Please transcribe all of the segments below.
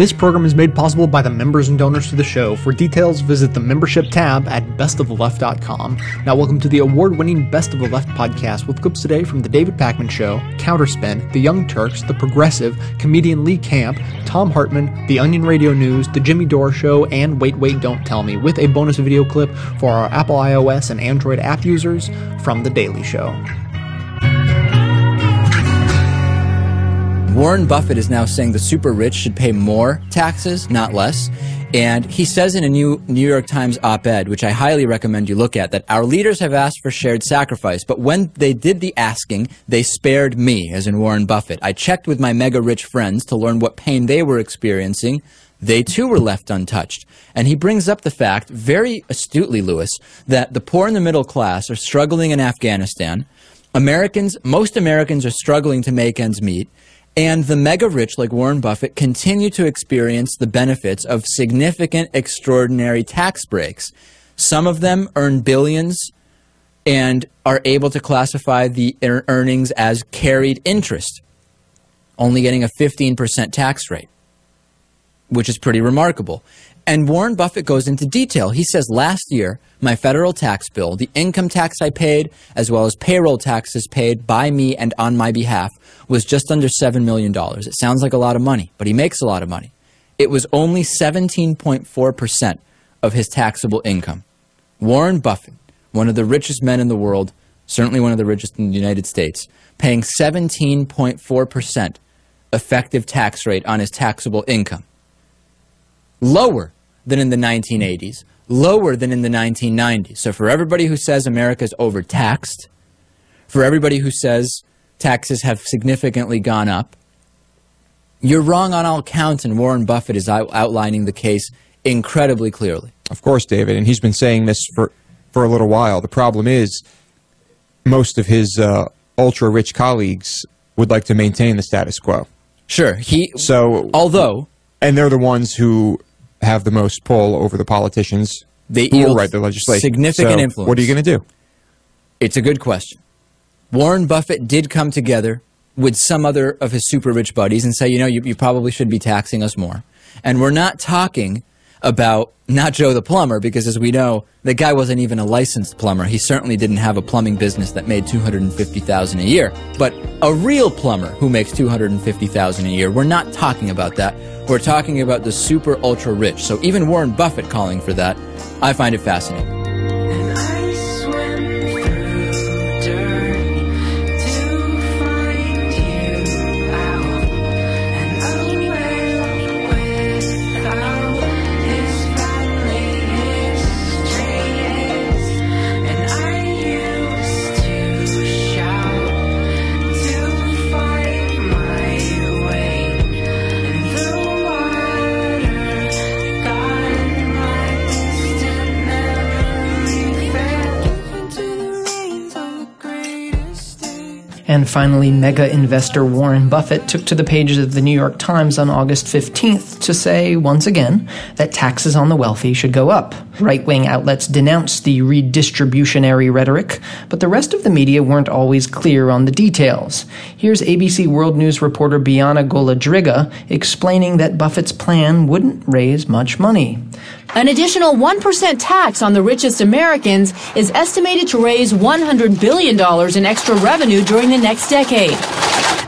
This program is made possible by the members and donors to the show. For details, visit the membership tab at bestoftheleft.com. Now, welcome to the award winning Best of the Left podcast with clips today from The David Pakman Show, Counterspin, The Young Turks, The Progressive, comedian Lee Camp, Thom Hartmann, The Onion Radio News, The Jimmy Dore Show, and Wait, Wait, Don't Tell Me, with a bonus video clip for our Apple iOS and Android app users from The Daily Show. Warren Buffett is now saying the super rich should pay more taxes, not less. And he says in a new New York Times op-ed, which I highly recommend you look at, that our leaders have asked for shared sacrifice, but when they did the asking, they spared me, as in Warren Buffett. I checked with my mega rich friends to learn what pain they were experiencing. They too were left untouched. And he brings up the fact, very astutely, Lewis, that the poor and the middle class are struggling in Afghanistan. Americans, most Americans are struggling to make ends meet. And the mega rich, like Warren Buffett, continue to experience the benefits of significant, extraordinary tax breaks. Some of them earn billions and are able to classify the earnings as carried interest, only getting a 15% tax rate, which is pretty remarkable. And Warren Buffett goes into detail. He says last year, my federal tax bill, the income tax I paid, as well as payroll taxes paid by me and on my behalf, was just under $7 million. It sounds like a lot of money, but he makes a lot of money. It was only 17.4% of his taxable income. Warren Buffett, one of the richest men in the world, certainly one of the richest in the United States, paying 17.4% effective tax rate on his taxable income. Lower than in the 1980s, lower than in the 1990s. So for everybody who says America is overtaxed, for everybody who says taxes have significantly gone up, you're wrong on all counts, and Warren Buffett is out outlining the case incredibly clearly. Of course, David, and he's been saying this for, for a little while. The problem is most of his uh, ultra-rich colleagues would like to maintain the status quo. Sure. He so although and they're the ones who have the most pull over the politicians they who will write the legislation. Significant so influence. What are you going to do? It's a good question. Warren Buffett did come together with some other of his super rich buddies and say, you know, you, you probably should be taxing us more. And we're not talking about not Joe the plumber, because as we know, the guy wasn't even a licensed plumber. He certainly didn't have a plumbing business that made 250,000 a year. But a real plumber who makes 250,000 a year, we're not talking about that. We're talking about the super ultra rich. So even Warren Buffett calling for that, I find it fascinating. And finally, mega investor Warren Buffett took to the pages of the New York Times on August 15th to say, once again, that taxes on the wealthy should go up. Right wing outlets denounced the redistributionary rhetoric, but the rest of the media weren't always clear on the details. Here's ABC World News reporter Bianna Golodryga explaining that Buffett's plan wouldn't raise much money. An additional 1% tax on the richest Americans is estimated to raise $100 billion in extra revenue during the next decade.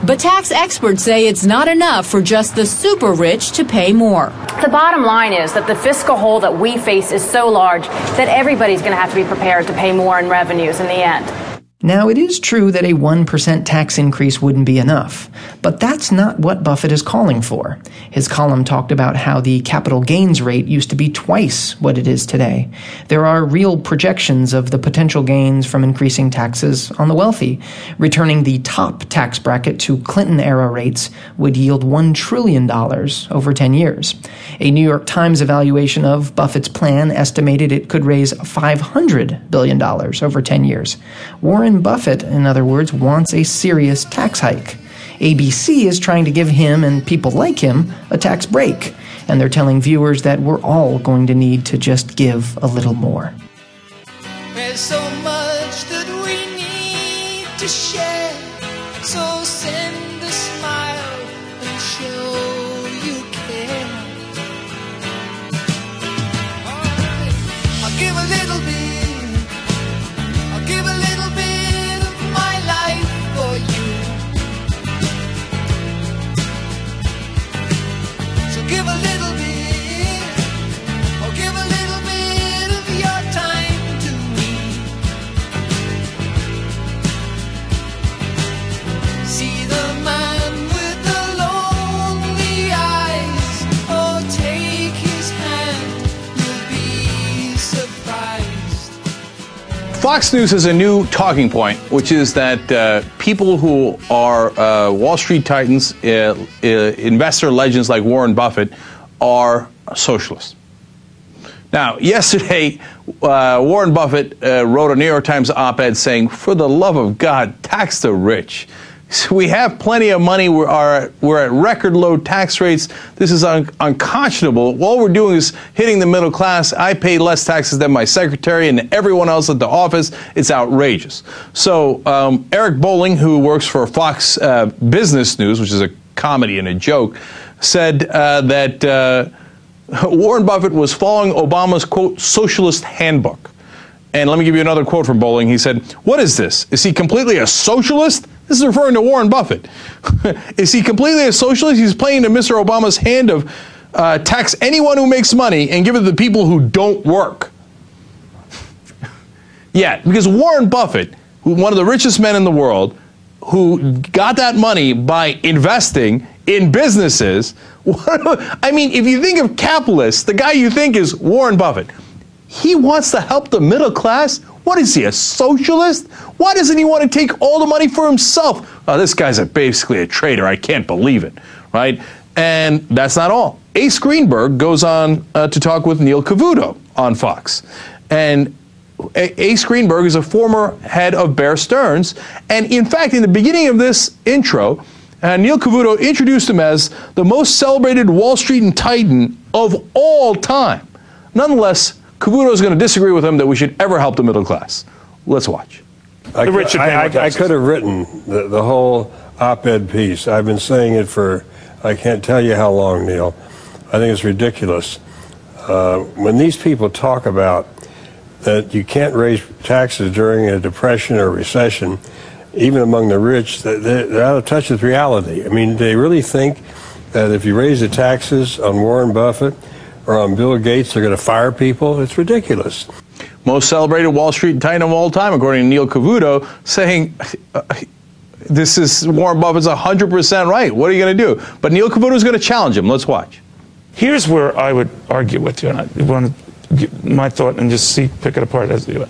But tax experts say it's not enough for just the super rich to pay more. The bottom line is that the fiscal hole that we face is so large that everybody's going to have to be prepared to pay more in revenues in the end. Now, it is true that a 1% tax increase wouldn't be enough, but that's not what Buffett is calling for. His column talked about how the capital gains rate used to be twice what it is today. There are real projections of the potential gains from increasing taxes on the wealthy. Returning the top tax bracket to Clinton era rates would yield $1 trillion over 10 years. A New York Times evaluation of Buffett's plan estimated it could raise $500 billion over 10 years. Warren Buffett, in other words, wants a serious tax hike. ABC is trying to give him and people like him a tax break, and they're telling viewers that we're all going to need to just give a little more. There's so much that we need to share, Fox News has a new talking point, which is that uh, people who are uh, Wall Street titans, uh, uh investor legends like Warren Buffett, are socialists. Now, yesterday, uh, Warren Buffett uh, wrote a New York Times op ed saying, For the love of God, tax the rich. So we have plenty of money. We're, are, we're at record low tax rates. This is un- unconscionable. All we're doing is hitting the middle class. I pay less taxes than my secretary and everyone else at the office. It's outrageous. So um, Eric Bolling, who works for Fox uh, Business News, which is a comedy and a joke, said uh, that uh, Warren Buffett was following Obama's quote socialist handbook. And let me give you another quote from Bolling. He said, What is this? Is he completely a socialist? This is referring to Warren Buffett. is he completely a socialist? He's playing to Mr. Obama's hand of uh, tax anyone who makes money and give it to the people who don't work. yeah, because Warren Buffett, one of the richest men in the world, who got that money by investing in businesses. I mean, if you think of capitalists, the guy you think is Warren Buffett. He wants to help the middle class. What is he, a socialist? Why doesn't he want to take all the money for himself? Oh, this guy's a, basically a traitor. I can't believe it, right? And that's not all. Ace Greenberg goes on uh, to talk with Neil Cavuto on Fox. And Ace Greenberg is a former head of Bear Stearns. And in fact, in the beginning of this intro, uh, Neil Cavuto introduced him as the most celebrated Wall Street and Titan of all time. Nonetheless, Cavuto is going to disagree with him that we should ever help the middle class. Let's watch. I, could, I, I, I could have written the, the whole op-ed piece. I've been saying it for I can't tell you how long, Neil. I think it's ridiculous. Uh, when these people talk about that you can't raise taxes during a depression or recession, even among the rich, they're out of touch with reality. I mean, they really think that if you raise the taxes on Warren Buffett or on Bill Gates, they're going to fire people. It's ridiculous. Most celebrated Wall Street titan of all time, according to Neil Cavuto, saying uh, this is Warren Buffett's 100% right. What are you going to do? But Neil Cavuto is going to challenge him. Let's watch. Here's where I would argue with you, and I want to give my thought and just see, pick it apart as you do.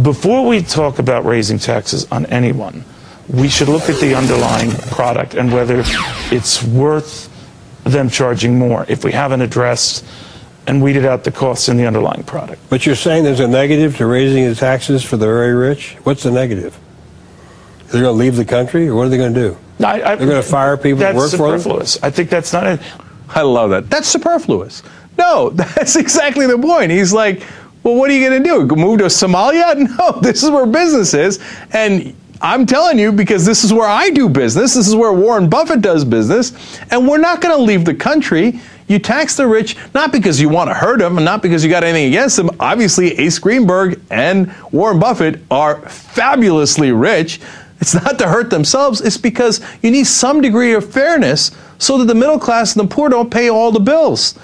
Before we talk about raising taxes on anyone, we should look at the underlying product and whether it's worth them charging more if we haven't addressed and weeded out the costs in the underlying product. But you're saying there's a negative to raising the taxes for the very rich? What's the negative? They're going to leave the country, or what are they going to do? I, I, They're going to fire people to work for them? I think that's not it. I love that. That's superfluous. No, that's exactly the point. He's like, well, what are you going to do? Move to Somalia? No, this is where business is. And I'm telling you because this is where I do business. This is where Warren Buffett does business. And we're not going to leave the country. You tax the rich not because you want to hurt them and not because you got anything against them. Obviously, Ace Greenberg and Warren Buffett are fabulously rich. It's not to hurt themselves, it's because you need some degree of fairness so that the middle class and the poor don't pay all the bills.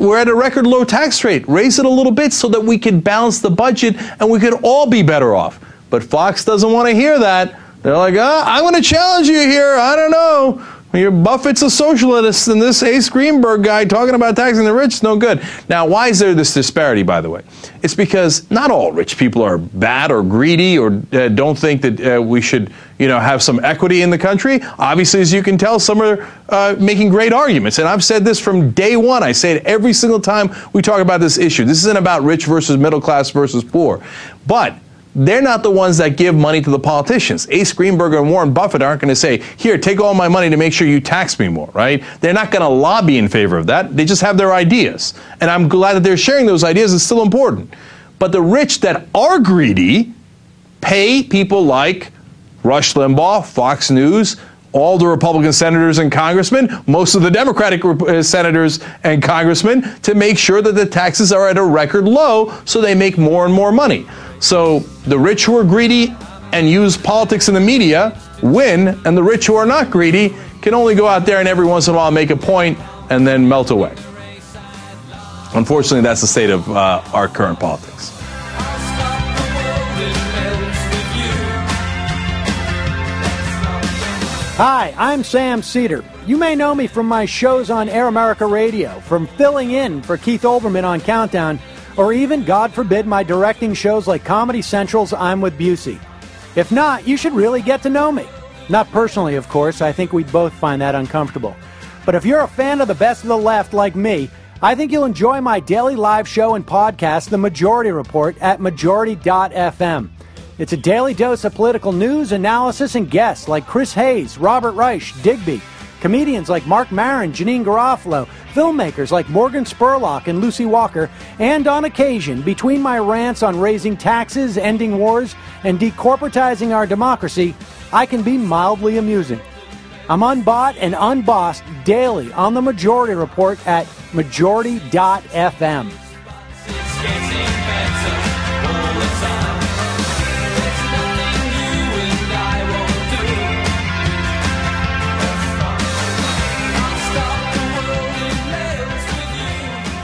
We're at a record low tax rate. Raise it a little bit so that we can balance the budget and we could all be better off. But Fox doesn't want to hear that. They're like, ah, I'm going to challenge you here. I don't know. Your Buffett's a socialist, and this Ace Greenberg guy talking about taxing the rich is no good. Now, why is there this disparity, by the way? It's because not all rich people are bad or greedy or uh, don't think that uh, we should, you know, have some equity in the country. Obviously, as you can tell, some are uh, making great arguments, and I've said this from day one. I say it every single time we talk about this issue. This isn't about rich versus middle class versus poor, but they're not the ones that give money to the politicians. Ace Greenberg and Warren Buffett aren't going to say, here, take all my money to make sure you tax me more, right? They're not going to lobby in favor of that. They just have their ideas. And I'm glad that they're sharing those ideas. It's still important. But the rich that are greedy pay people like Rush Limbaugh, Fox News, all the Republican senators and congressmen, most of the Democratic uh, senators and congressmen, to make sure that the taxes are at a record low so they make more and more money. So the rich who are greedy and use politics and the media win, and the rich who are not greedy can only go out there and every once in a while make a point and then melt away. Unfortunately, that's the state of uh, our current politics. Hi, I'm Sam Seder. You may know me from my shows on Air America Radio, from filling in for Keith Olbermann on Countdown or even, God forbid, my directing shows like Comedy Central's I'm with Busey. If not, you should really get to know me. Not personally, of course, I think we'd both find that uncomfortable. But if you're a fan of the best of the left like me, I think you'll enjoy my daily live show and podcast, The Majority Report, at majority.fm. It's a daily dose of political news, analysis, and guests like Chris Hayes, Robert Reich, Digby, comedians like Marc Maron, Janeane Garofalo, filmmakers like Morgan Spurlock and Lucy Walker, and on occasion, between my rants on raising taxes, ending wars, and decorporatizing our democracy, I can be mildly amusing. I'm unbought and unbossed daily on the Majority Report at majority.fm.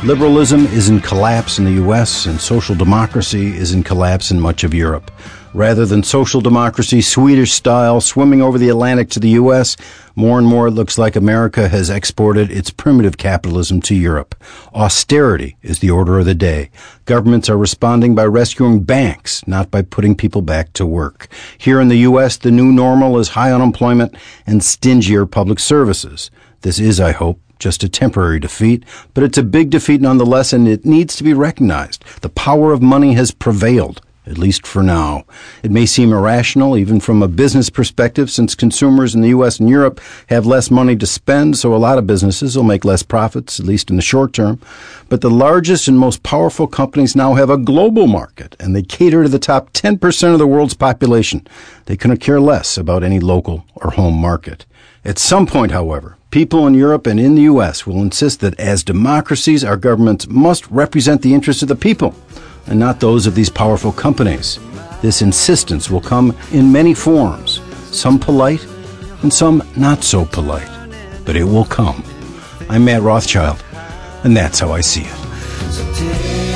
Liberalism is in collapse in the U.S., and social democracy is in collapse in much of Europe. Rather than social democracy, Swedish style, swimming over the Atlantic to the U.S., more and more it looks like America has exported its primitive capitalism to Europe. Austerity is the order of the day. Governments are responding by rescuing banks, not by putting people back to work. Here in the U.S., the new normal is high unemployment and stingier public services. This is, I hope, just a temporary defeat, but it's a big defeat nonetheless, and it needs to be recognized. The power of money has prevailed. At least for now. It may seem irrational, even from a business perspective, since consumers in the U.S. and Europe have less money to spend, so a lot of businesses will make less profits, at least in the short term. But the largest and most powerful companies now have a global market, and they cater to the top 10% of the world's population. They couldn't care less about any local or home market. At some point, however, people in Europe and in the U.S. will insist that as democracies, our governments must represent the interests of the people and not those of these powerful companies. This insistence will come in many forms, some polite and some not so polite, but it will come. I'm Matt Rothschild, and that's how I see it.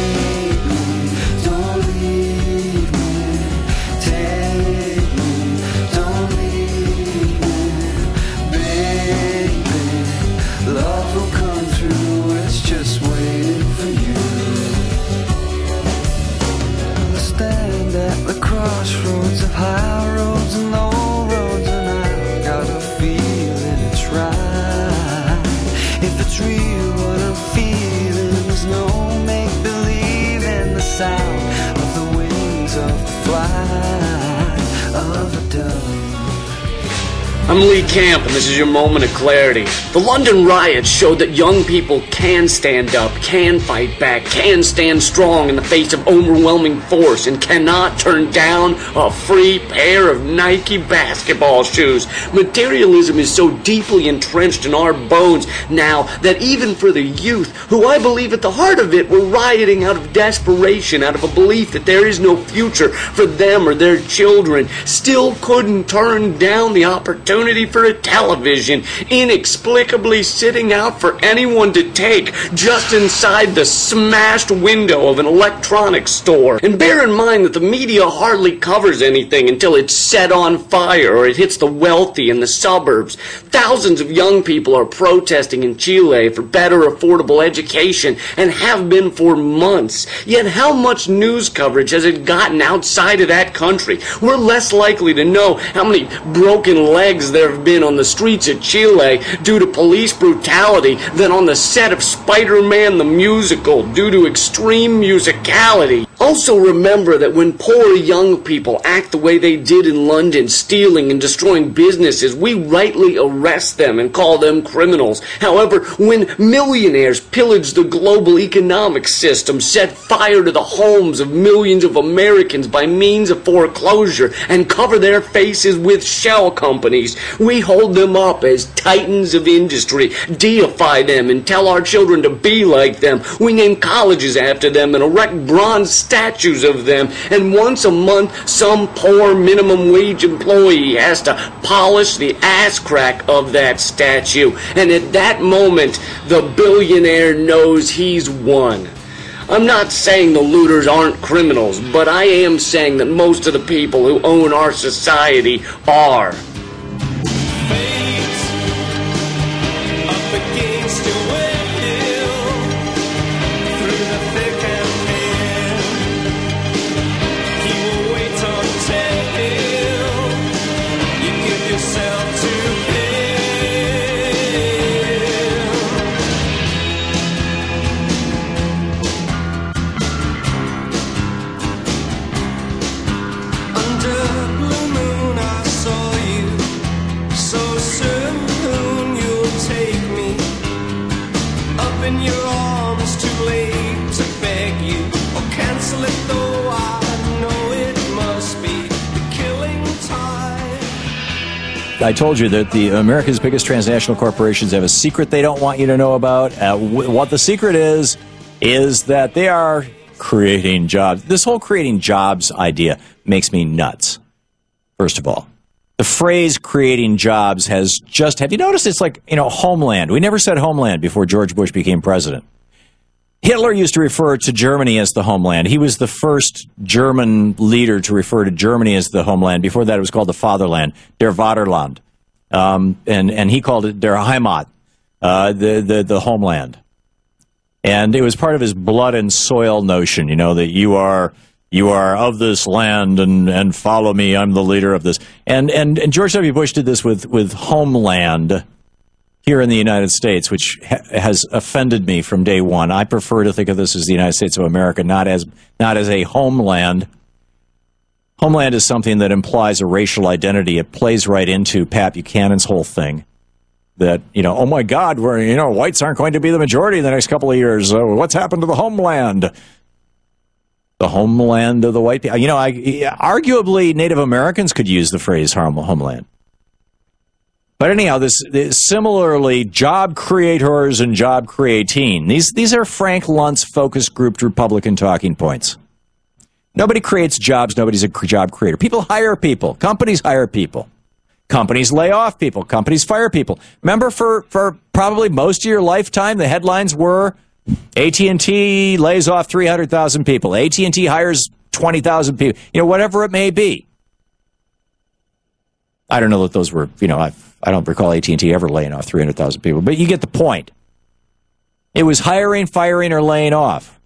I'm Lee Camp, and this is your moment of clarity. The London riots showed that young people can stand up, can fight back, can stand strong in the face of overwhelming force, and cannot turn down a free pair of Nike basketball shoes. Materialism is so deeply entrenched in our bones now that even for the youth, who I believe at the heart of it were rioting out of desperation, out of a belief that there is no future for them or their children, still couldn't turn down the opportunity for a television inexplicably sitting out for anyone to take just inside the smashed window of an electronics store. And bear in mind that the media hardly covers anything until it's set on fire or it hits the wealthy in the suburbs. Thousands of young people are protesting in Chile for better affordable education and have been for months. Yet how much news coverage has it gotten outside of that country? We're less likely to know how many broken legs there have been on the streets of Chile due to police brutality than on the set of Spider Man the musical due to extreme musicality. Also remember that when poor young people act the way they did in London, stealing and destroying businesses, we rightly arrest them and call them criminals. However, when millionaires pillage the global economic system, set fire to the homes of millions of Americans by means of foreclosure, and cover their faces with shell companies, we hold them up as titans of industry, deify them, and tell our children to be like them. We name colleges after them and erect bronze statues of them. And once a month, some poor minimum wage employee has to polish the ass crack of that statue. And at that moment, the billionaire knows he's won. I'm not saying the looters aren't criminals, but I am saying that most of the people who own our society are. I told you that the America's biggest transnational corporations have a secret they don't want you to know about. Uh, w- what the secret is is that they are creating jobs. This whole creating jobs idea makes me nuts. First of all, the phrase creating jobs has just have you noticed it's like, you know, homeland. We never said homeland before George Bush became president. Hitler used to refer to Germany as the homeland. He was the first German leader to refer to Germany as the homeland. Before that, it was called the fatherland, der Vaterland. Um, and, and he called it der Heimat, uh, the, the, the homeland. And it was part of his blood and soil notion, you know, that you are, you are of this land and, and follow me. I'm the leader of this. And, and, and George W. Bush did this with, with homeland here in the United States, which ha- has offended me from day one. I prefer to think of this as the United States of America, not as, not as a homeland. Homeland is something that implies a racial identity. It plays right into Pat Buchanan's whole thing that you know, oh my God, we're you know, whites aren't going to be the majority in the next couple of years. Uh, what's happened to the homeland? The homeland of the white people. You know, I, arguably Native Americans could use the phrase homeland. But anyhow, this, this, similarly job creators and job creating. These these are Frank Luntz focus grouped Republican talking points. Nobody creates jobs. Nobody's a job creator. People hire people. Companies hire people. Companies lay off people. Companies fire people. Remember, for, for probably most of your lifetime, the headlines were AT&T lays off 300,000 people. AT&T hires 20,000 people. You know, whatever it may be. I don't know that those were, you know, I, I don't recall AT&T ever laying off 300,000 people, but you get the point. It was hiring, firing, or laying off.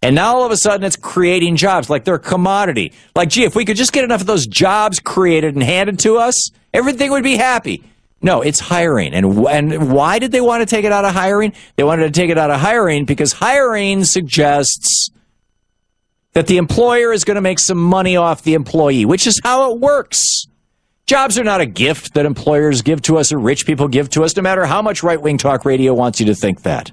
And now all of a sudden it's creating jobs like they're a commodity. Like, gee, if we could just get enough of those jobs created and handed to us, everything would be happy. No, it's hiring. And, and why did they want to take it out of hiring? They wanted to take it out of hiring because hiring suggests that the employer is going to make some money off the employee, which is how it works. Jobs are not a gift that employers give to us or rich people give to us, no matter how much right wing talk radio wants you to think that.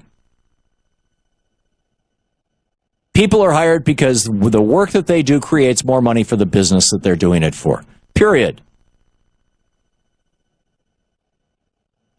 People are hired because the work that they do creates more money for the business that they're doing it for. Period.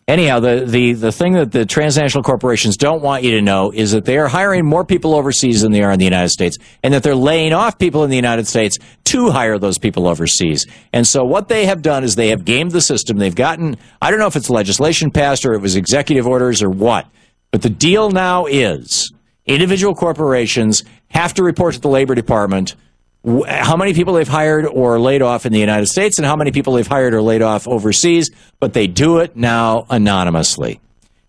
Anyhow, the, the, the thing that the transnational corporations don't want you to know is that they are hiring more people overseas than they are in the United States, and that they're laying off people in the United States to hire those people overseas. And so what they have done is they have gamed the system. They've gotten, I don't know if it's legislation passed or it was executive orders or what, but the deal now is individual corporations have to report to the Labor Department how many people they've hired or laid off in the United States and how many people they've hired or laid off overseas, but they do it now anonymously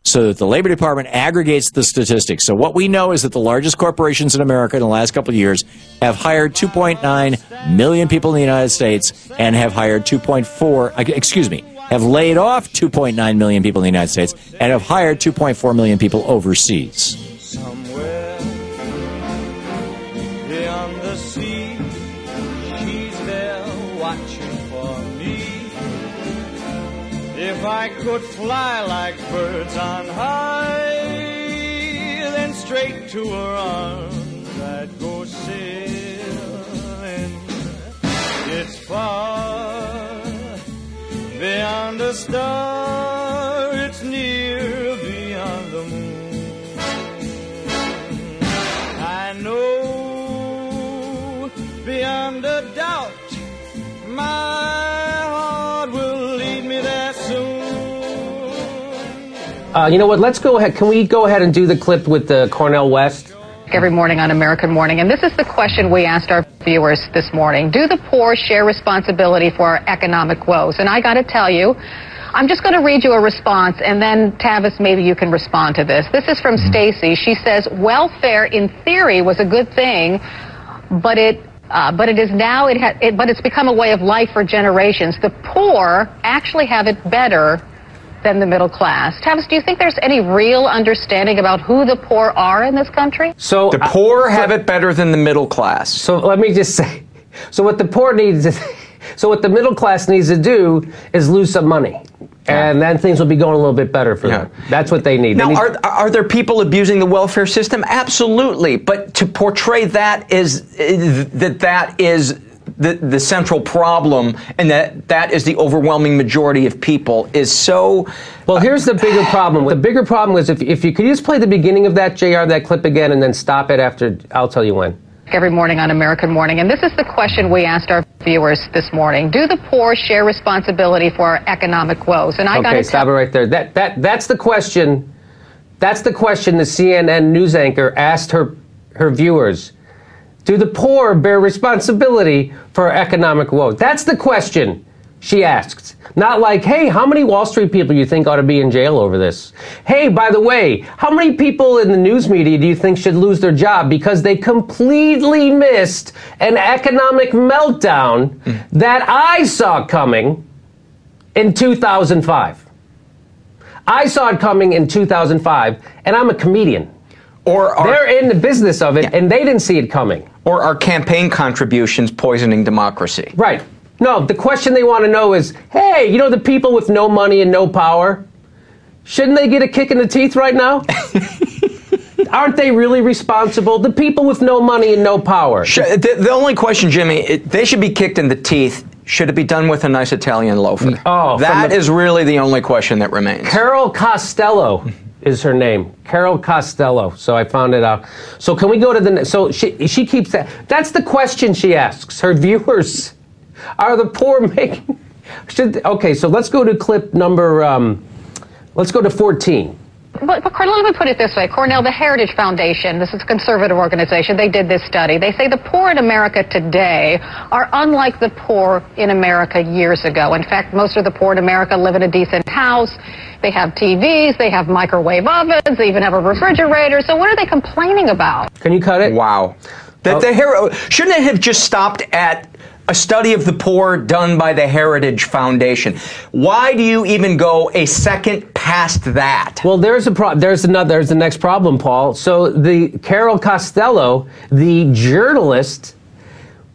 so that the Labor Department aggregates the statistics. So what we know is that the largest corporations in America in the last couple of years have hired 2.9 million people in the United States and have hired 2.4, uh, excuse me, have laid off 2.9 million people in the United States and have hired 2.4 million people overseas. If I could fly like birds on high, then straight to her arms I'd go sailing. It's far beyond the star, it's near beyond the moon. I know beyond a doubt my Uh, you know what? Let's go ahead. Can we go ahead and do the clip with the Cornel West? Every morning on American Morning. And this is the question we asked our viewers this morning. Do the poor share responsibility for our economic woes? And I got to tell you, I'm just going to read you a response, and then Tavis, maybe you can respond to this. This is from mm-hmm. Stacy. She says, "Welfare, in theory, was a good thing, but it uh, but it is now it, ha- it, but it's become a way of life for generations. The poor actually have it better than the middle class. Tavis, do you think there's any real understanding about who the poor are in this country? So the poor uh, have it better than the middle class. So let me just say, so what the poor needs is, so what the middle class needs to do is lose some money. And then things will be going a little bit better for them. That's what they need. They Now, need- are, are there people abusing the welfare system? Absolutely. But to portray that is that that is the, the central problem and that that is the overwhelming majority of people is so. Well, here's the bigger uh, problem. The bigger problem is if, if you could just play the beginning of that, JR, that clip again, and then stop it after, I'll tell you when. every morning on American Morning. And this is the question we asked our viewers this morning. Do the poor share responsibility for our economic woes? And I got to stop it right there. That, that, that's the question. That's the question the CNN news anchor asked her, her viewers. Do the poor bear responsibility for our economic woes? That's the question she asked. Not like, hey, how many Wall Street people do you think ought to be in jail over this? Hey, by the way, how many people in the news media do you think should lose their job because they completely missed an economic meltdown that I saw coming in 2005? I saw it coming in 2005, and I'm a comedian. Or they're in the business of it, and they didn't see it coming. Or are campaign contributions poisoning democracy? Right. No, the question they want to know is, hey, you know the people with no money and no power, shouldn't they get a kick in the teeth right now? Aren't they really responsible? The people with no money and no power. The, the only question, Jimmy, it, they should be kicked in the teeth. Should it be done with a nice Italian loafer? Oh, that from is really the only question that remains. Carol Costello mm-hmm. Is her name. Carol Costello. So I found it out. So can we go to the so she she keeps that. That's the question she asks her viewers. Are the poor making should okay, so let's go to clip number um, let's go to 14. But, but Cornel, let me put it this way. Cornel, the Heritage Foundation, this is a conservative organization, they did this study. They say the poor in America today are unlike the poor in America years ago. In fact, most of the poor in America live in a decent house. They have TVs, they have microwave ovens, they even have a refrigerator. So what are they complaining about? Can you cut it? Wow. The, oh. the hero shouldn't it have just stopped at a study of the poor done by the Heritage Foundation? Why do you even go a second past that? Well, there's a pro- there's another there's the next problem, Paul. So the Carol Costello, the journalist,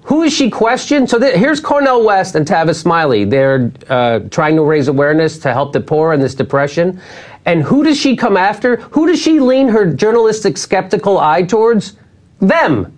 who is she questioned? So th- here's Cornel West and Tavis Smiley. They're uh, trying to raise awareness to help the poor in this depression. And who does she come after? Who does she lean her journalistic skeptical eye towards? Them.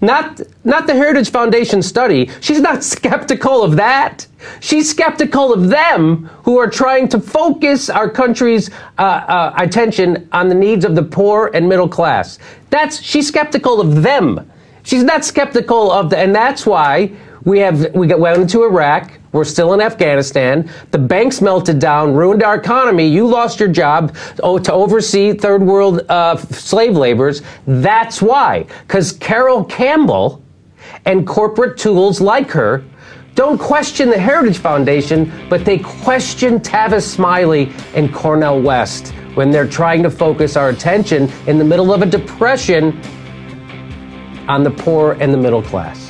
Not, not the Heritage Foundation study. She's not skeptical of that. She's skeptical of them who are trying to focus our country's uh, uh, attention on the needs of the poor and middle class. That's she's skeptical of them. She's not skeptical of the, and that's why we have we got, went into Iraq. We're still in Afghanistan. The banks melted down, ruined our economy. You lost your job oh, to oversee third world uh, slave laborers. That's why. Because Carol Campbell and corporate tools like her don't question the Heritage Foundation, but they question Tavis Smiley and Cornel West when they're trying to focus our attention in the middle of a depression on the poor and the middle class.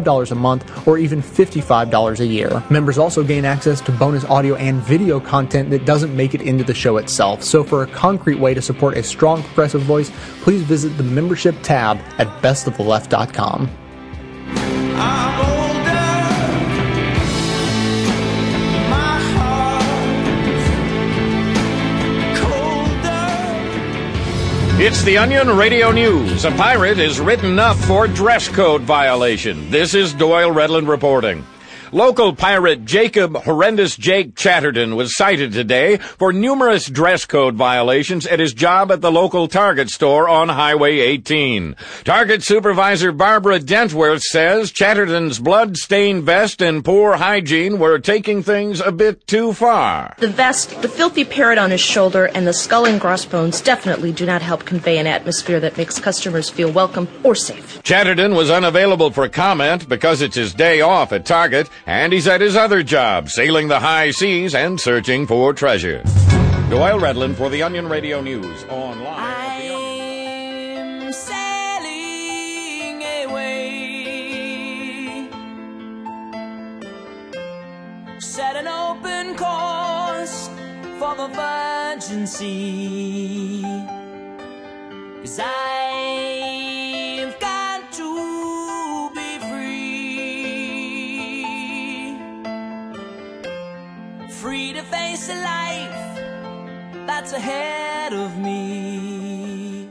a month or even $55 a year. Members also gain access to bonus audio and video content that doesn't make it into the show itself. So for a concrete way to support a strong progressive voice, please visit the membership tab at bestoftheleft.com. It's the Onion Radio News. A pirate is written up for dress code violation. This is Doyle Redland reporting. Local pirate Jacob Horrendous Jake Chatterton was cited today for numerous dress code violations at his job at the local Target store on Highway 18. Target supervisor Barbara Dentworth says Chatterton's blood-stained vest and poor hygiene were taking things a bit too far. The vest, the filthy parrot on his shoulder, and the skull and crossbones definitely do not help convey an atmosphere that makes customers feel welcome or safe. Chatterton was unavailable for comment because it's his day off at Target and he's at his other job, sailing the high seas and searching for treasure. Doyle Redland for the Onion Radio News online. I'm sailing away. Set an open course for the virgin sea. Cause I've life that's ahead of me.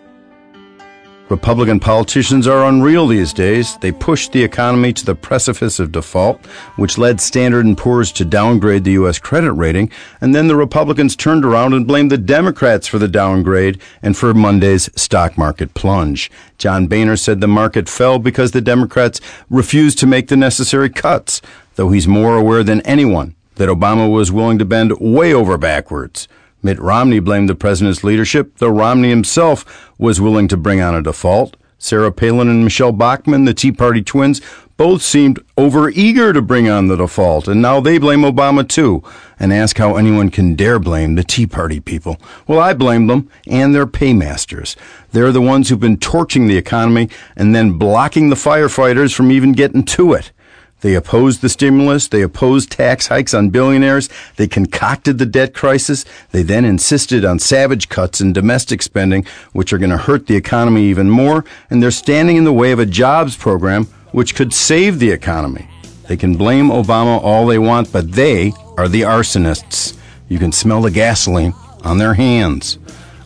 Republican politicians are unreal these days. They pushed the economy to the precipice of default, which led Standard & Poor's to downgrade the U.S. credit rating, and then the Republicans turned around and blamed the Democrats for the downgrade and for Monday's stock market plunge. John Boehner said the market fell because the Democrats refused to make the necessary cuts, though he's more aware than anyone that Obama was willing to bend way over backwards. Mitt Romney blamed the president's leadership, though Romney himself was willing to bring on a default. Sarah Palin and Michelle Bachmann, the Tea Party twins, both seemed overeager to bring on the default, and now they blame Obama too, and ask how anyone can dare blame the Tea Party people. Well, I blame them and their paymasters. They're the ones who've been torching the economy and then blocking the firefighters from even getting to it. They opposed the stimulus. They opposed tax hikes on billionaires. They concocted the debt crisis. They then insisted on savage cuts in domestic spending, which are going to hurt the economy even more. And they're standing in the way of a jobs program which could save the economy. They can blame Obama all they want, but they are the arsonists. You can smell the gasoline on their hands.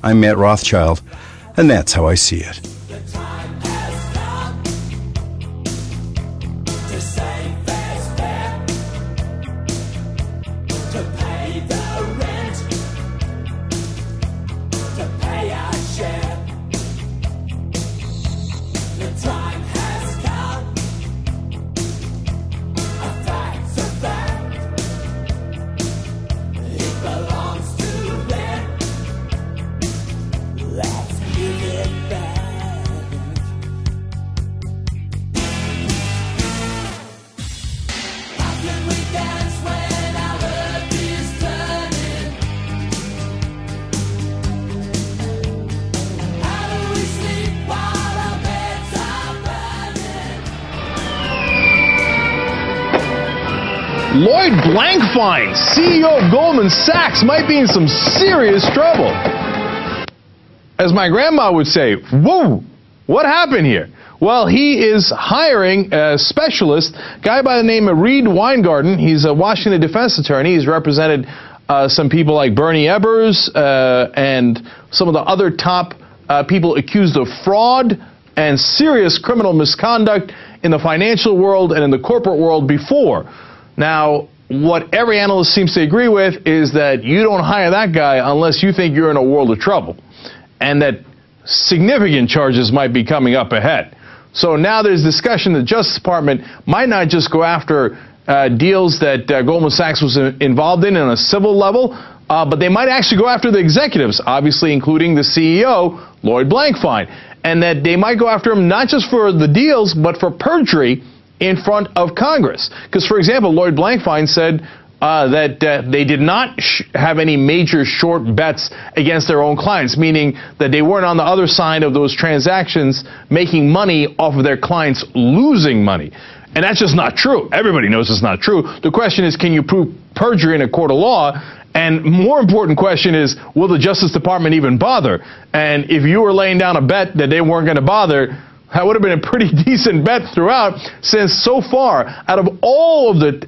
I'm Matt Rothschild, and that's how I see it. Sachs, might be in some serious trouble. As my grandma would say, whoa, what happened here? Well, he is hiring a specialist, guy by the name of Reid Weingarten. He's a Washington defense attorney. He's represented uh, some people like Bernie Ebbers uh, and some of the other top uh, people accused of fraud and serious criminal misconduct in the financial world and in the corporate world before. Now, what every analyst seems to agree with is that you don't hire that guy unless you think you're in a world of trouble and that significant charges might be coming up ahead. So now there's discussion that the Justice Department might not just go after uh, deals that uh, Goldman Sachs was uh, involved in on a civil level, uh, but they might actually go after the executives, obviously including the CEO, Lloyd Blankfein, and that they might go after him not just for the deals, but for perjury in front of Congress. Because, for example, Lloyd Blankfein said uh, that uh, they did not sh- have any major short bets against their own clients, meaning that they weren't on the other side of those transactions making money off of their clients losing money. And that's just not true. Everybody knows it's not true. The question is, can you prove perjury in a court of law? And more important question is, will the Justice Department even bother? And if you were laying down a bet that they weren't going to bother, that would have been a pretty decent bet throughout, since so far, out of all of the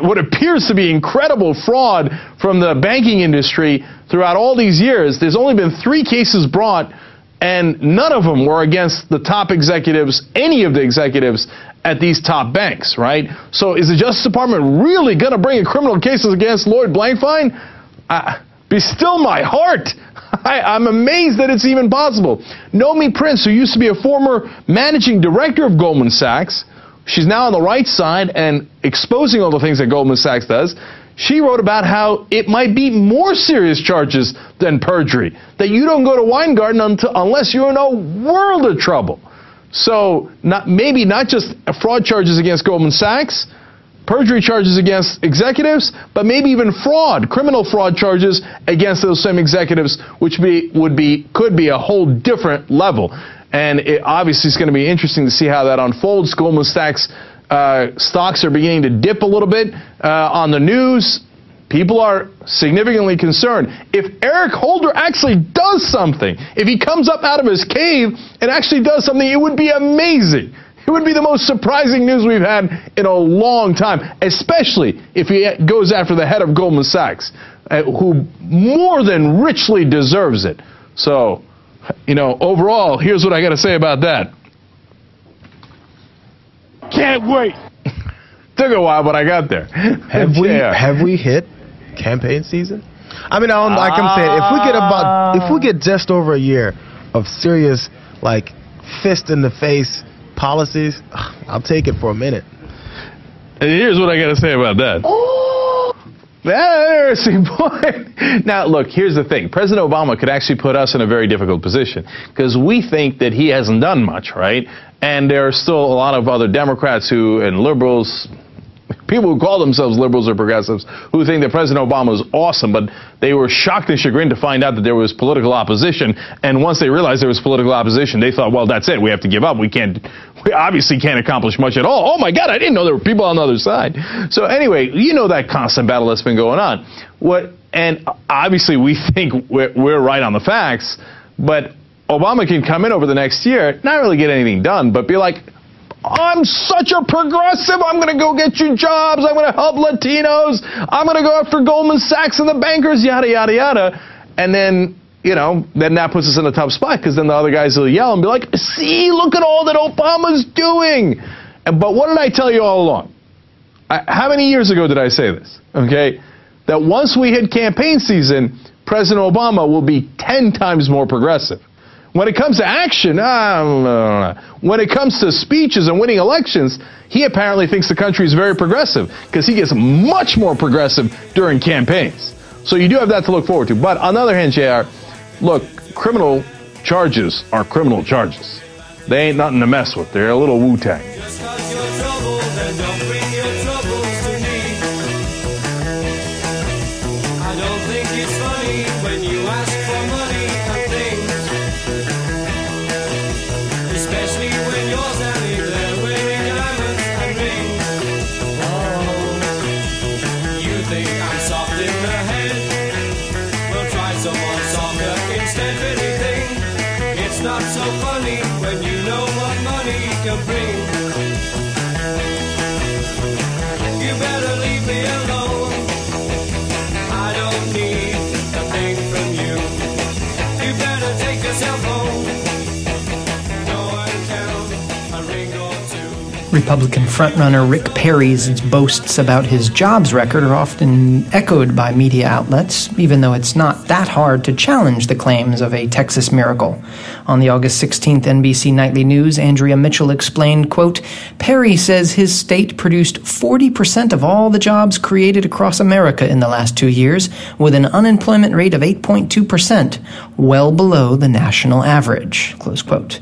what appears to be incredible fraud from the banking industry throughout all these years, there's only been three cases brought And none of them were against the top executives, any of the executives at these top banks, right? So is the Justice Department really going to bring a criminal cases against Lloyd Blankfein? Be still my heart. I, am amazed that it's even possible. Nomi Prins, who used to be a former managing director of Goldman Sachs, she's now on the right side and exposing all the things that Goldman Sachs does. She wrote about how it might be more serious charges than perjury. That you don't go to Weingarten until, unless you're in a world of trouble. So not, maybe not just fraud charges against Goldman Sachs, perjury charges against executives, but maybe even fraud, criminal fraud charges against those same executives, which be, would be could be a whole different level. And it obviously is going to be interesting to see how that unfolds. Goldman Sachs uh, stocks are beginning to dip a little bit uh, on the news. People are significantly concerned. If Eric Holder actually does something, if he comes up out of his cave and actually does something, it would be amazing. It would be the most surprising news we've had in a long time, especially if he goes after the head of Goldman Sachs, uh, who more than richly deserves it. So, you know, overall, here's what I got to say about that. Can't wait. Took a while, but I got there. Have we have we hit campaign season? I mean, I like I'm saying, if we get about if we get just over a year of serious like fist in the face policies, I'll take it for a minute. And here's what I got to say about that. Oh. That's an interesting point. Now, look, here's the thing. President Obama could actually put us in a very difficult position because we think that he hasn't done much, right? And there are still a lot of other Democrats who and liberals, people who call themselves liberals or progressives who think that President Obama is awesome, but they were shocked and chagrined to find out that there was political opposition. And once they realized there was political opposition, they thought, well, that's it. We have to give up. We can't, we obviously can't accomplish much at all. Oh my God, I didn't know there were people on the other side. So anyway, you know that constant battle that's been going on. What, and obviously we think we're, we're right on the facts, but Obama can come in over the next year, not really get anything done, but be like, I'm such a progressive. I'm going to go get you jobs. I'm going to help Latinos. I'm going to go after Goldman Sachs and the bankers, yada, yada, yada. And then, you know, then that puts us in a tough spot because then the other guys will yell and be like, see, look at all that Obama's doing. But what did I tell you all along? I, how many years ago did I say this? Okay. That once we hit campaign season, President Obama will be 10 times more progressive. When it comes to action, uh, when it comes to speeches and winning elections, he apparently thinks the country is very progressive because he gets much more progressive during campaigns. So you do have that to look forward to. But on the other hand, JR, look, criminal charges are criminal charges. They ain't nothing to mess with. They're a little Wu Tang. yourself Republican frontrunner Rick Perry's boasts about his jobs record are often echoed by media outlets, even though it's not that hard to challenge the claims of a Texas miracle. On the August 16th NBC Nightly News, Andrea Mitchell explained, quote, Perry says his state produced 40% of all the jobs created across America in the last two years, with an unemployment rate of 8.2%, well below the national average, close quote.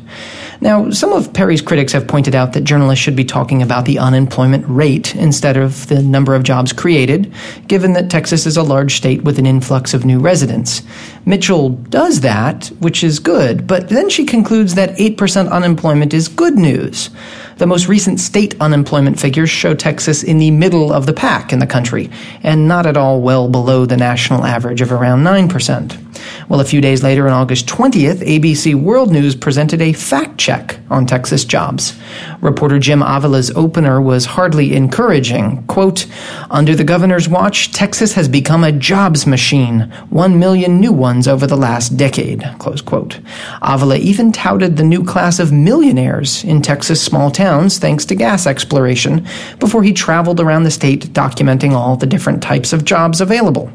Now, some of Perry's critics have pointed out that journalists should be talking about the unemployment rate instead of the number of jobs created, given that Texas is a large state with an influx of new residents. Mitchell does that, which is good, but then she concludes that 8% unemployment is good news. The most recent state unemployment figures show Texas in the middle of the pack in the country, and not at all well below the national average of around 9%. Well, a few days later, on August 20th, ABC World News presented a fact check on Texas jobs. Reporter Jim Avila's opener was hardly encouraging. Quote, Under the governor's watch, Texas has become a jobs machine, one million new ones over the last decade. Close quote. Avila even touted the new class of millionaires in Texas small towns thanks to gas exploration before he traveled around the state documenting all the different types of jobs available.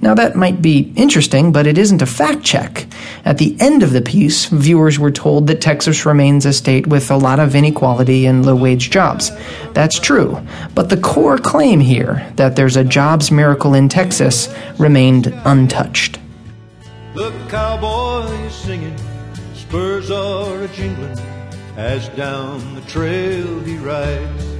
Now, that might be interesting, but it isn't a fact check. At the end of the piece, viewers were told that Texas remains a state with a lot of inequality and low wage jobs. That's true, but the core claim here, that there's a jobs miracle in Texas, remained untouched. The singing, spurs are a jingling, as down the trail he rides.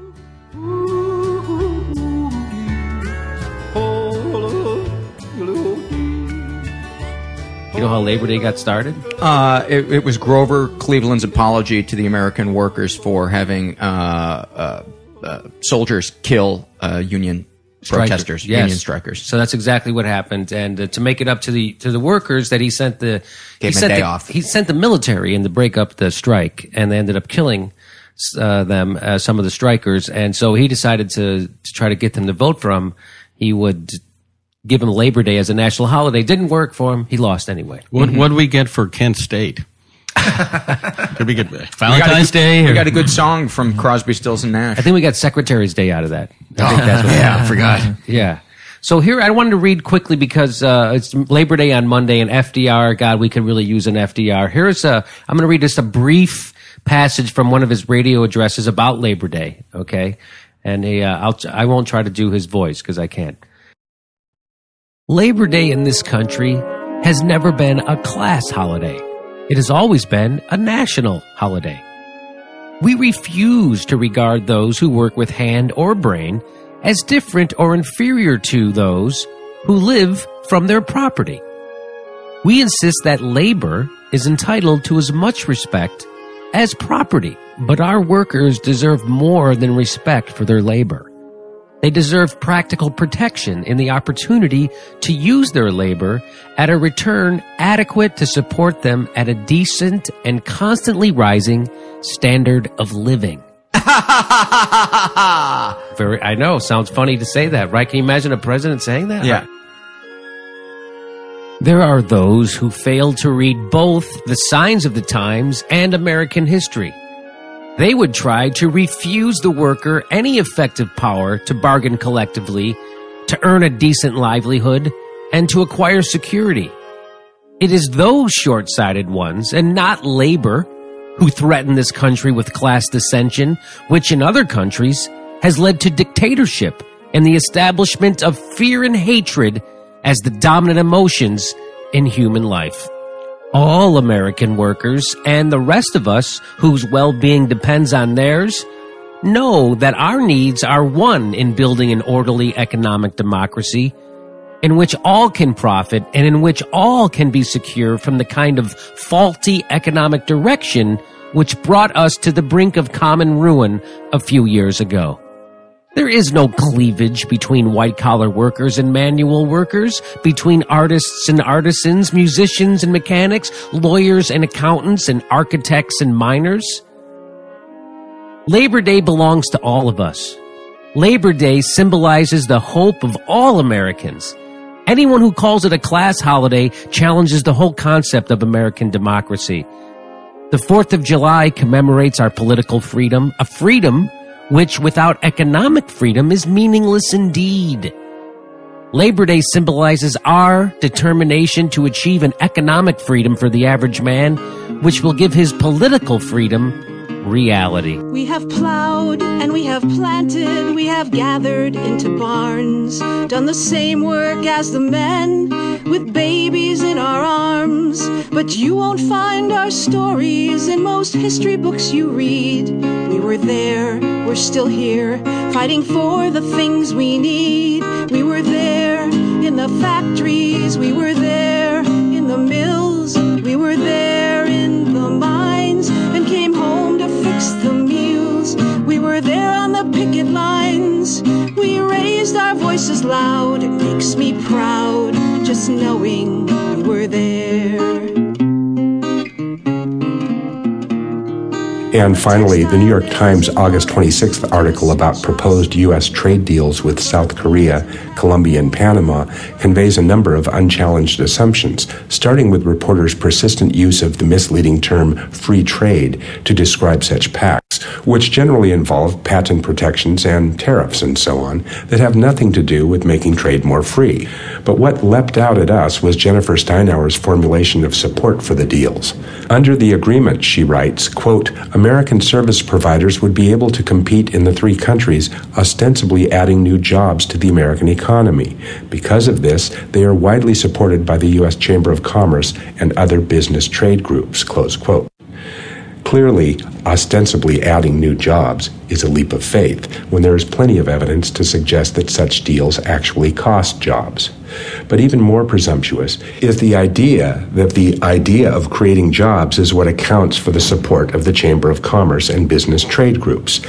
You know how Labor Day got started? Uh, it, it was Grover Cleveland's apology to the American workers for having uh, uh, uh, soldiers kill uh, union Strikers. protesters, Yes. union strikers. So that's exactly what happened. And uh, to make it up to the to the workers, that he sent the Gave he sent day the, off. He sent the military in to break up the strike, and they ended up killing uh, them, uh, some of the strikers. And so he decided to to try to get them to vote for him. He would give him Labor Day as a national holiday. Didn't work for him. He lost anyway. What what do we get for Kent State? Did we get We a Valentine's good- Day? We got a good song from Crosby, Stills, and Nash. I think we got Secretary's Day out of that. I think that's what Yeah, I forgot. Yeah. So here, I wanted to read quickly because uh, it's Labor Day on Monday, and FDR. God, we could really use an FDR. Here's a. I'm going to read just a brief passage from one of his radio addresses about Labor Day. Okay, and he, uh, I'll, I won't try to do his voice because I can't. Labor Day in this country has never been a class holiday. It has always been a national holiday. We refuse to regard those who work with hand or brain as different or inferior to those who live from their property. We insist that labor is entitled to as much respect as property, but our workers deserve more than respect for their labor. They deserve practical protection in the opportunity to use their labor at a return adequate to support them at a decent and constantly rising standard of living. Very, I know, sounds funny to say that, right? Can you imagine a president saying that? Yeah. There are those who fail to read both the signs of the times and American history. They would try to refuse the worker any effective power to bargain collectively, to earn a decent livelihood, and to acquire security. It is those short sighted ones, and not labor, who threaten this country with class dissension, which in other countries has led to dictatorship and the establishment of fear and hatred as the dominant emotions in human life. All American workers and the rest of us whose well being depends on theirs know that our needs are one in building an orderly economic democracy in which all can profit and in which all can be secure from the kind of faulty economic direction which brought us to the brink of common ruin a few years ago. There is no cleavage between white collar workers and manual workers, between artists and artisans, musicians and mechanics, lawyers and accountants, and architects and miners. Labor Day belongs to all of us. Labor Day symbolizes the hope of all Americans. Anyone who calls it a class holiday challenges the whole concept of American democracy. The 4th of July commemorates our political freedom, a freedom which without economic freedom is meaningless indeed. Labor Day symbolizes our determination to achieve an economic freedom for the average man, which will give his political freedom reality. We have plowed and we have planted, we have gathered into barns, done the same work as the men with babies in our arms. But you won't find our stories in most history books you read. We were there, we're still here, fighting for the things we need. We were there in the factories, we were there our voices loud. It makes me proud just knowing And finally, the New York Times August 26th article about proposed U.S. trade deals with South Korea, Colombia, and Panama conveys a number of unchallenged assumptions, starting with reporters' persistent use of the misleading term free trade to describe such pacts, which generally involve patent protections and tariffs and so on that have nothing to do with making trade more free. But what leapt out at us was Jennifer Steinhauer's formulation of support for the deals. Under the agreement, she writes, quote, American service providers would be able to compete in the three countries, ostensibly adding new jobs to the American economy. Because of this, they are widely supported by the U.S. Chamber of Commerce and other business trade groups. Clearly, ostensibly adding new jobs is a leap of faith when there is plenty of evidence to suggest that such deals actually cost jobs. But even more presumptuous is the idea that the idea of creating jobs is what accounts for the support of the Chamber of Commerce and business trade groups.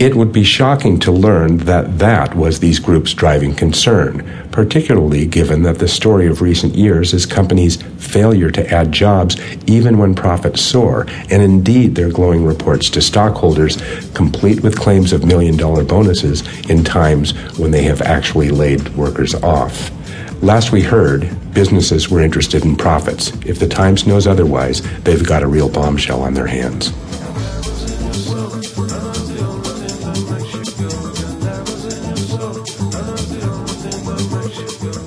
It would be shocking to learn that that was these groups' driving concern, particularly given that the story of recent years is companies' failure to add jobs even when profits soar, and indeed their glowing reports to stockholders, complete with claims of million dollar bonuses in times when they have actually laid workers off. Last we heard, businesses were interested in profits. If the Times knows otherwise, they've got a real bombshell on their hands.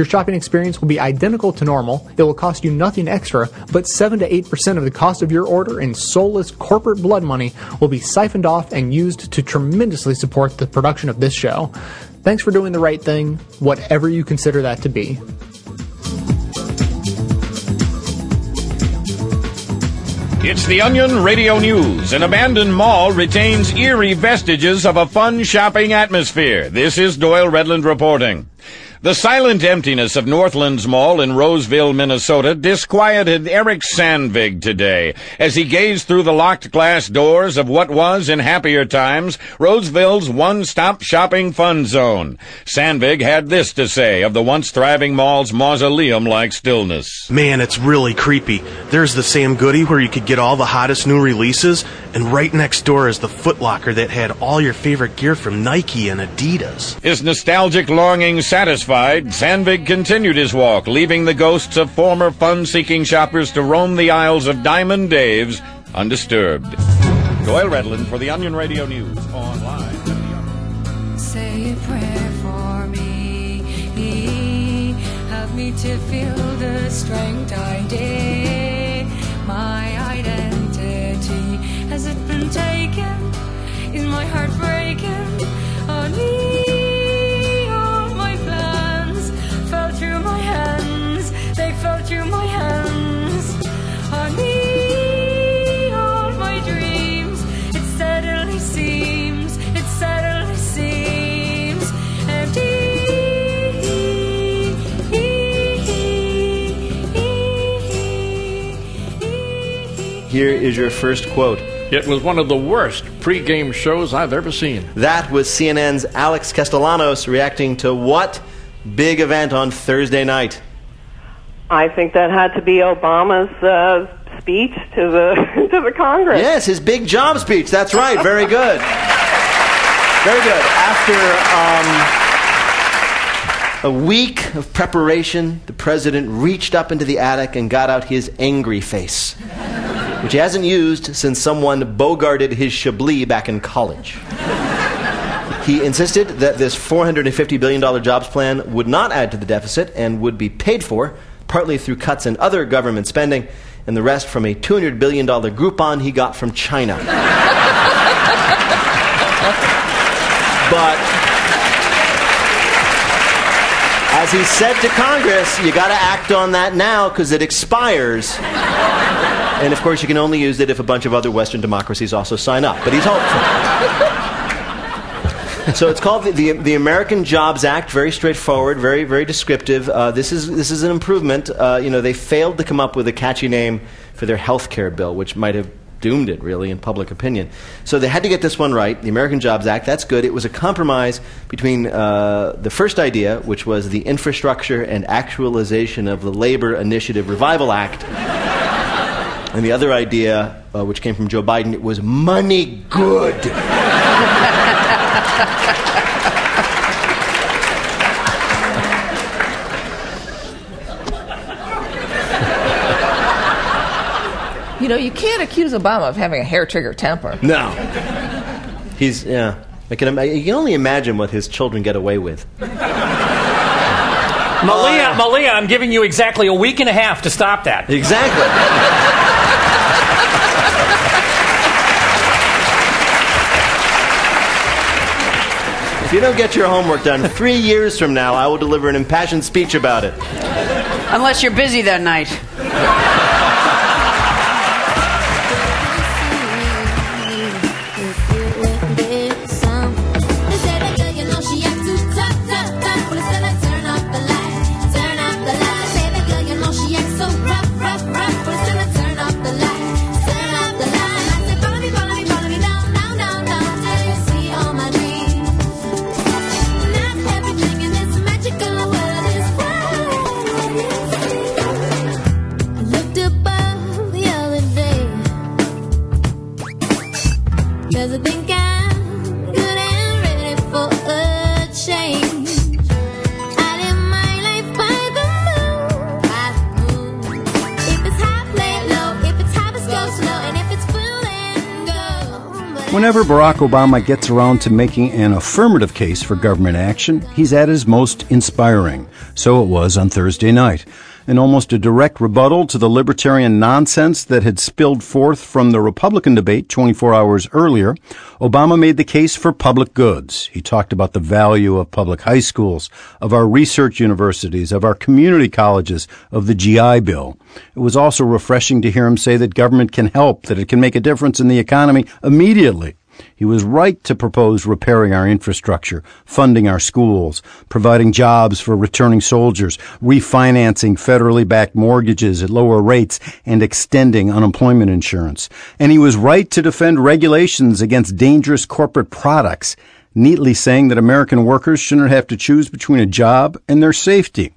Your shopping experience will be identical to normal. It will cost you nothing extra, but 7 to 8% of the cost of your order in soulless corporate blood money will be siphoned off and used to tremendously support the production of this show. Thanks for doing the right thing, whatever you consider that to be. It's the Onion Radio News. An abandoned mall retains eerie vestiges of a fun shopping atmosphere. This is Doyle Redland reporting. The silent emptiness of Northlands Mall in Roseville, Minnesota disquieted Eric Sandvig today as he gazed through the locked glass doors of what was, in happier times, Roseville's one-stop shopping fun zone. Sandvig had this to say of the once thriving mall's mausoleum-like stillness. Man, it's really creepy. There's the Sam Goody where you could get all the hottest new releases, and right next door is the Foot Locker that had all your favorite gear from Nike and Adidas. His nostalgic longing satisfied Sandvig continued his walk, leaving the ghosts of former fun-seeking shoppers to roam the aisles of Diamond Dave's undisturbed. Doyle Redland for the Onion Radio News online. Say a prayer for me. Help me to feel the strength I did. My identity has it been taken? Is my heart breaking? Here is your first quote. It was one of the worst pregame shows I've ever seen. That was CNN's Alex Castellanos reacting to what big event on Thursday night? I think that had to be Obama's uh, speech to the to the Congress. Yes, his big job speech. That's right. Very good. Very good. After um, a week of preparation, the president reached up into the attic and got out his angry face, which he hasn't used since someone bogarted his Chablis back in college. He insisted that this $450 billion jobs plan would not add to the deficit and would be paid for partly through cuts in other government spending and the rest from a $200 billion Groupon he got from China. but as he said to Congress, you got to act on that now because it expires. And of course, you can only use it if a bunch of other Western democracies also sign up. But he's hopeful. so it's called the, the, the, American Jobs Act. Very straightforward, very very descriptive. Uh, this is this is an improvement. Uh, you know, they failed to come up with a catchy name for their health care bill, which might have doomed it really in public opinion. So they had to get this one right. The American Jobs Act. That's good. It was a compromise between uh, the first idea, which was the Infrastructure and Actualization of the Labor Initiative Revival Act. and the other idea, uh, which came from Joe Biden, it was money good. know, you can't accuse Obama of having a hair trigger temper. No. He's, yeah. I can, you can only imagine what his children get away with. Malia, Malia, I'm giving you exactly a week and a half to stop that. Exactly. If you don't get your homework done, three years from now, I will deliver an impassioned speech about it. Unless you're busy that night. Barack Obama gets around to making an affirmative case for government action, he's at his most inspiring. So it was on Thursday night. In almost a direct rebuttal to the libertarian nonsense that had spilled forth from the Republican debate 24 hours earlier, Obama made the case for public goods. He talked about the value of public high schools, of our research universities, of our community colleges, of the GI Bill. It was also refreshing to hear him say that government can help, that it can make a difference in the economy immediately. He was right to propose repairing our infrastructure, funding our schools, providing jobs for returning soldiers, refinancing federally backed mortgages at lower rates, and extending unemployment insurance. And he was right to defend regulations against dangerous corporate products, neatly saying that American workers shouldn't have to choose between a job and their safety.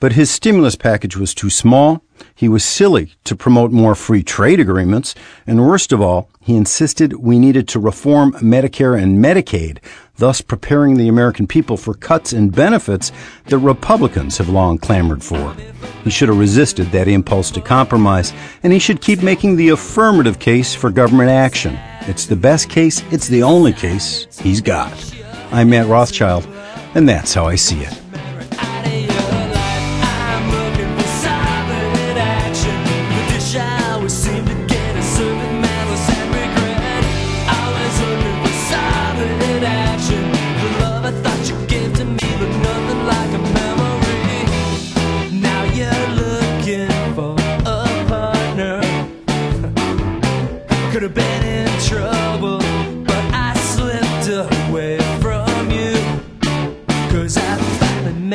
But his stimulus package was too small. He was silly to promote more free trade agreements. And worst of all, he insisted we needed to reform Medicare and Medicaid, thus preparing the American people for cuts in benefits that Republicans have long clamored for. He should have resisted that impulse to compromise, and he should keep making the affirmative case for government action. It's the best case, it's the only case he's got. I'm Matt Rothschild, and that's how I see it.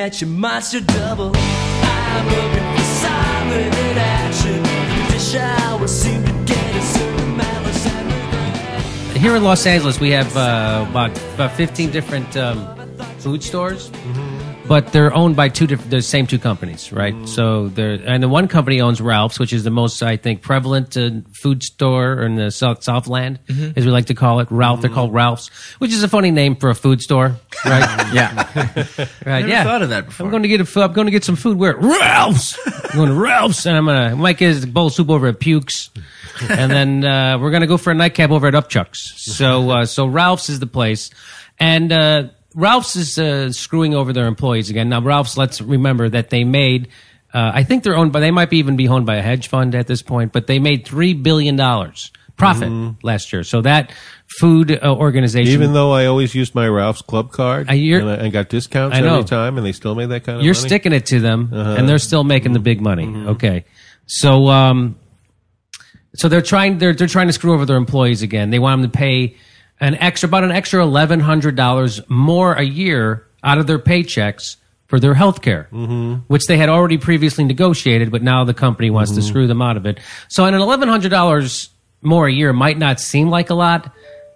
Met your monster double. I'm looking for solid action. The shower seemed to get a certain malice and Here in Los Angeles, we have uh, about, about 15 different um, food stores. Mm-hmm. But they're owned by two different, the same two companies, right? So they're and the one company owns Ralph's, which is the most I think prevalent uh, food store in the South Southland, Mhm. as we like to call it. Ralph, they're called Ralph's, which is a funny name for a food store, right? Yeah. right. Never yeah. thought of that before. I'm going to get a, I'm going to get some food. Where Ralph's? I'm going to Ralph's, and I'm gonna Mike is a bowl of soup over at Puke's, and then uh, we're gonna go for a nightcap over at Upchuck's. So uh, so Ralph's is the place, and uh, Ralph's is uh, screwing over their employees again. Now Ralph's, let's remember that they made. Uh, I think they're owned by. They might be even be owned by a hedge fund at this point, but they made three billion dollars profit last year. So that food uh, organization, Even though I always used my Ralph's Club card Uh, and, I, and got discounts every time, and they still made that kind of you're money. sticking it to them Uh-huh. and they're still making the big money okay so um so they're trying they're they're trying to screw over their employees again they want them to pay an extra about an extra $1100 more a year out of their paychecks for their health care Mm-hmm. which they had already previously negotiated but now the company wants to screw them out of it so an $1100 more a year might not seem like a lot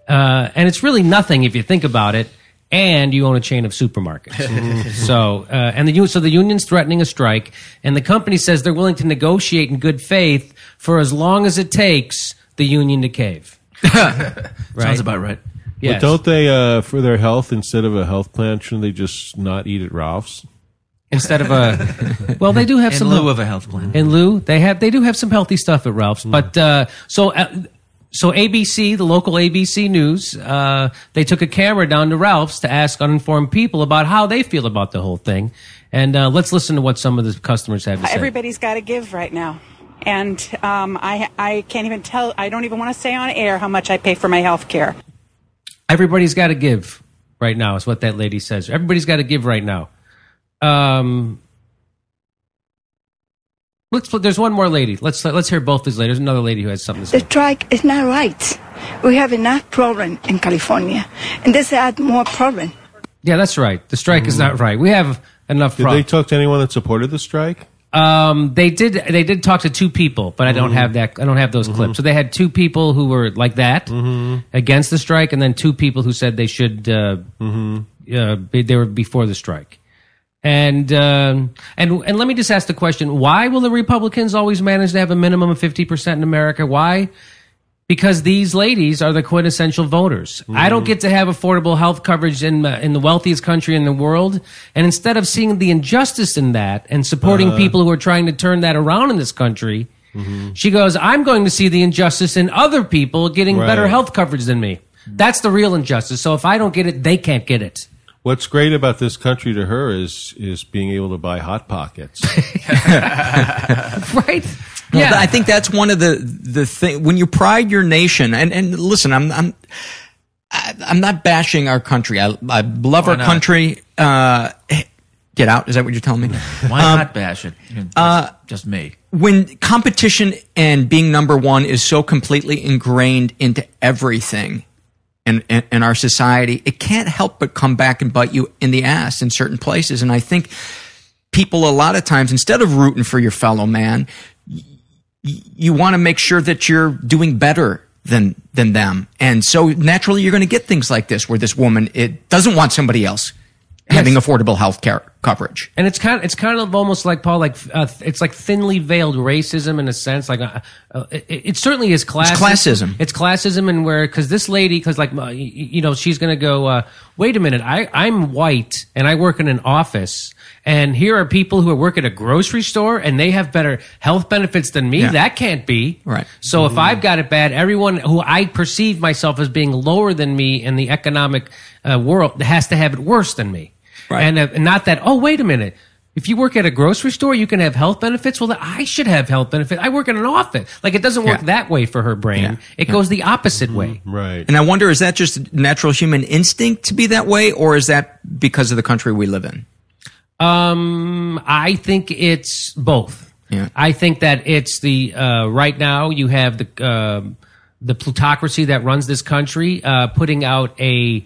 uh, and it's really nothing if you think about it and you own a chain of supermarkets. so, uh, and the so the union's threatening a strike, and the company says they're willing to negotiate in good faith for as long as it takes the union to cave. Sounds about right. But don't they, uh, for their health, instead of a health plan, shouldn't they just not eat at Ralph's? Instead of a, well, they do have some. In some lieu of a health plan. In lieu, they have they do have some healthy stuff at Ralph's, but uh, so. Uh, so ABC, the local ABC News, uh, they took a camera down to Ralph's to ask uninformed people about how they feel about the whole thing, and uh, let's listen to what some of the customers have to say. Everybody's got to give right now. And um, I, I can't even tell, I don't even want to say on air how much I pay for my health care. Everybody's got to give right now, is what that lady says. Everybody's got to give right now. Um, let's. There's one more lady. Let's let's hear both these ladies. There's another lady who has something to say. The say. strike is not right. We have enough problem in California, and this add more problem. Yeah, that's right. The strike is not right. We have enough. Did prob- they talk to anyone that supported the strike? Um, they did. They did talk to two people, but I don't Mhm. have that. I don't have those clips. So they had two people who were like that against the strike, and then two people who said they should. Uh, uh, be, they were before the strike, and um, and and let me just ask the question: Why will the Republicans always manage to have a minimum of fifty percent in America? Why? Because these ladies are the quintessential voters. I don't get to have affordable health coverage in uh, in the wealthiest country in the world, and instead of seeing the injustice in that and supporting Uh. people who are trying to turn that around in this country, she goes, "I'm going to see the injustice in other people getting better health coverage than me. That's the real injustice. So if I don't get it, they can't get it." What's great about this country to her is is being able to buy hot pockets. right? Yeah, I think that's one of the the thing when you pride your nation. And and listen, I'm I'm I- I'm not bashing our country. I I love Why our not? country. Uh, get out. Is that what you're telling me? Why Um, not bash it? Just, uh, just me. when competition and being number one is so completely ingrained into everything in, in, in our society, it can't help but come back and bite you in the ass in certain places. And I think people a lot of times, instead of rooting for your fellow man, you want to make sure that you're doing better than than them. And so naturally you're going to get things like this where this woman it doesn't want somebody else having affordable health care coverage. And it's kind of, it's kind of almost like Paul, like uh, it's like thinly veiled racism in a sense. Like uh, uh, it, it certainly is classism. It's classism. It's classism, and where because this lady, because like you know, she's going to go. Uh, Wait a minute, I I'm white and I work in an office, and here are people who work at a grocery store and they have better health benefits than me. Yeah. That can't be Right. So if I've got it bad, everyone who I perceive myself as being lower than me in the economic uh, world has to have it worse than me. Right. And uh, not that, oh, wait a minute. If you work at a grocery store, you can have health benefits. Well, then I should have health benefits. I work in an office. Like it doesn't work Yeah. that way for her brain. Yeah. It Yeah. goes the opposite way. Right. And I wonder, is that just natural human instinct to be that way, or is that because of the country we live in? Um, I think it's both. Yeah. I think that it's the uh, right now you have the um the plutocracy that runs this country uh, putting out a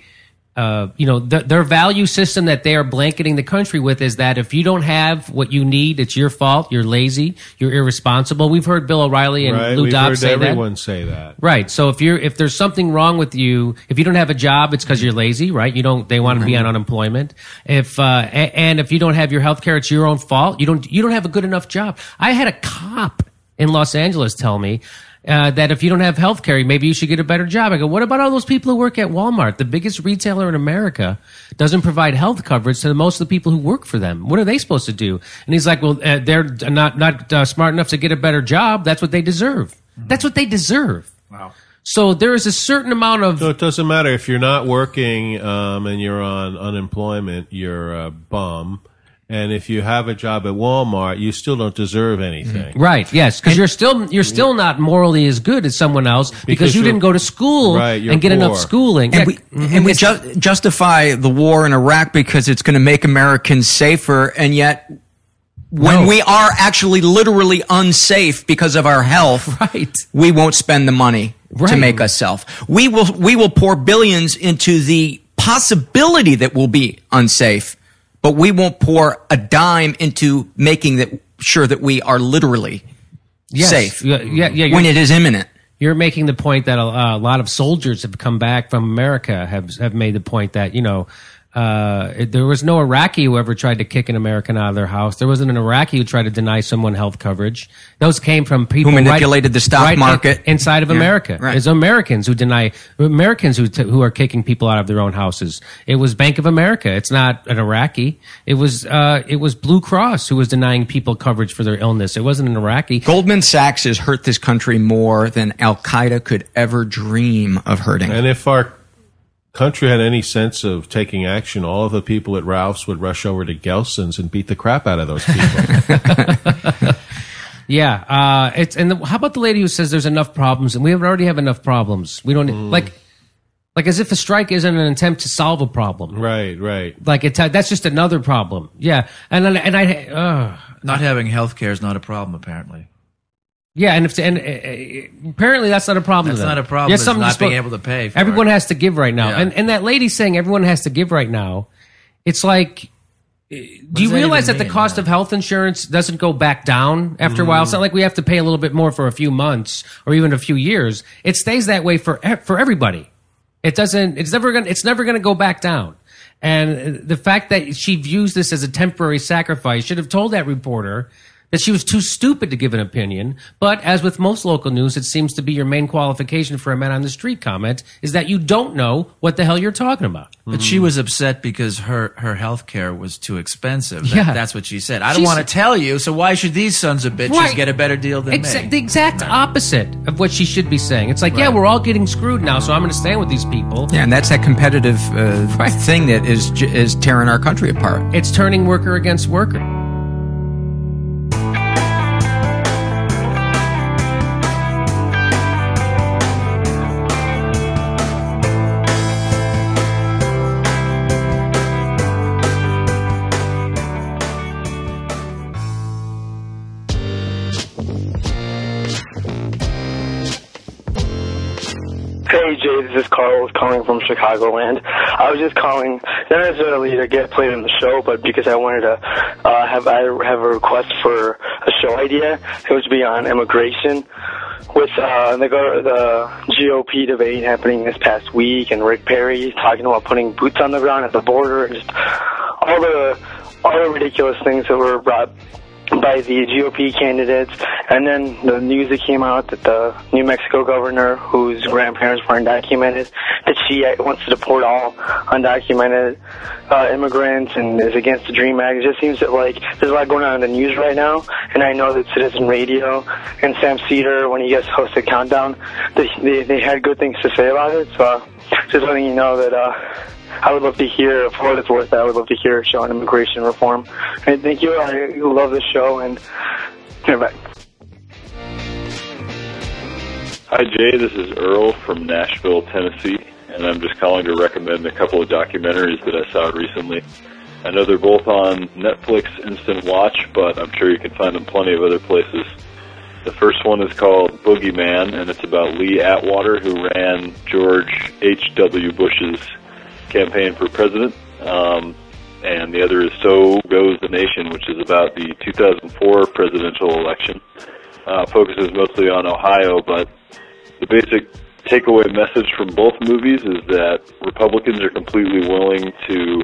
uh, you know, th- their value system that they are blanketing the country with is that if you don't have what you need, it's your fault. You're lazy. You're irresponsible. We've heard Bill O'Reilly and right? Lou Dobbs say that. everyone say that. Right. So if you're if there's something wrong with you, if you don't have a job, it's because you're lazy, right? You don't. They want to be on unemployment. If uh, and if you don't have your health care, it's your own fault. You don't. You don't have a good enough job. I had a cop in Los Angeles tell me. Uh, that if you don't have health care, maybe you should get a better job. I go, what about all those people who work at Walmart, the biggest retailer in America, doesn't provide health coverage to most of the people who work for them? What are they supposed to do? And he's like, well, uh, they're not not uh, smart enough to get a better job. That's what they deserve. That's what they deserve. Wow. So there is a certain amount of So it doesn't matter if you're not working um, and you're on unemployment, you're a bum. And if you have a job at Walmart, you still don't deserve mm-hmm. anything. right. Yes, because you're still you're still not morally as good as someone else because, Because you didn't go to school Right, and get enough schooling. And Yeah, we, mm-hmm. and we ju- justify the war in Iraq because it's going to make Americans safer, and yet when No. we are actually literally unsafe because of our health, right. we won't spend the money to make us self. We will we will pour billions into the possibility that we'll be unsafe, but we won't pour a dime into making that sure that we are literally Yes. safe. Yeah, yeah, yeah, when it is imminent. You're making the point that a, a lot of soldiers have come back from America have have made the point that you know uh, it- there was no Iraqi who ever tried to kick an American out of their house. There wasn't an Iraqi who tried to deny someone health coverage. Those came from people right- manipulated the stock right in- market. inside of Yeah, America. right. It's Americans who deny Americans who t- who are kicking people out of their own houses. It was Bank of America. It's not an Iraqi. It was uh, it was Blue Cross who was denying people coverage for their illness. It wasn't an Iraqi. Goldman Sachs has hurt this country more than Al Qaeda could ever dream of hurting. And if our country had any sense of taking action, all of the people at Ralph's would rush over to Gelson's and beat the crap out of those people. Yeah, uh, it's and the, how about the lady who says there's enough problems and we already have enough problems. We don't Mm. like like as if a strike isn't an attempt to solve a problem. right, right. Like it's that's just another problem. Yeah, and then- and I uh, Not having health care is not a problem, apparently. Yeah, and if and uh, apparently that's not a problem. That's not a problem. It's something not supposed- being able to pay Everyone it. has to give right now, Yeah. and and that lady saying everyone has to give right now. It's like. Do you that realize that even the mean? cost of health insurance doesn't go back down after a while? It's not like we have to pay a little bit more for a few months or even a few years. It stays that way for for everybody. It doesn't. It's never gonna. It's never gonna go back down. And the fact that she views this as a temporary sacrifice should have told that reporter that she was too stupid to give an opinion. But as with most local news, it seems to be your main qualification for a man on the street comment is that you don't know what the hell you're talking about. But she was upset because her, her health care was too expensive. That- Yeah. That's what she said. I don't She's- want to tell you, so why should these sons of bitches Right. get a better deal than Exa- me? The exact opposite of what she should be saying. It's like, yeah, we're all getting screwed now, so I'm going to stand with these people. Yeah, and that's that competitive uh, thing that is is tearing our country apart. It's turning worker against worker. Chicagoland. I was just calling not necessarily to get played on the show, but because I wanted to uh, have I have a request for a show idea. It would be on immigration with uh, the the GOP debate happening this past week, and Rick Perry talking about putting boots on the ground at the border, and just all the all the ridiculous things that were brought by the GOP candidates, and then the news that came out that the New Mexico governor, whose grandparents were undocumented, that she uh, wants to deport all undocumented uh, immigrants and is against the Dream Act. It just seems that like there's a lot going on in the news right now, and I know that Citizen Radio and Sam Seder, when you guys hosted Countdown, they they, they had good things to say about it. So uh, just letting you know that. uh I would love to hear, for what it's worth, I would love to hear a show on immigration reform. And thank you. I love the show, and yeah, bye. Hi, Jay. This is Earl from Nashville, Tennessee, and I'm just calling to recommend a couple of documentaries that I saw recently. I know they're both on Netflix Instant Watch, but I'm sure you can find them plenty of other places. The first one is called Boogie Man, and it's about Lee Atwater, who ran George H.W. Bush's campaign for president, um, and the other is So Goes the Nation, which is about the 2004 presidential election. Uh, focuses mostly on Ohio, but the basic takeaway message from both movies is that Republicans are completely willing to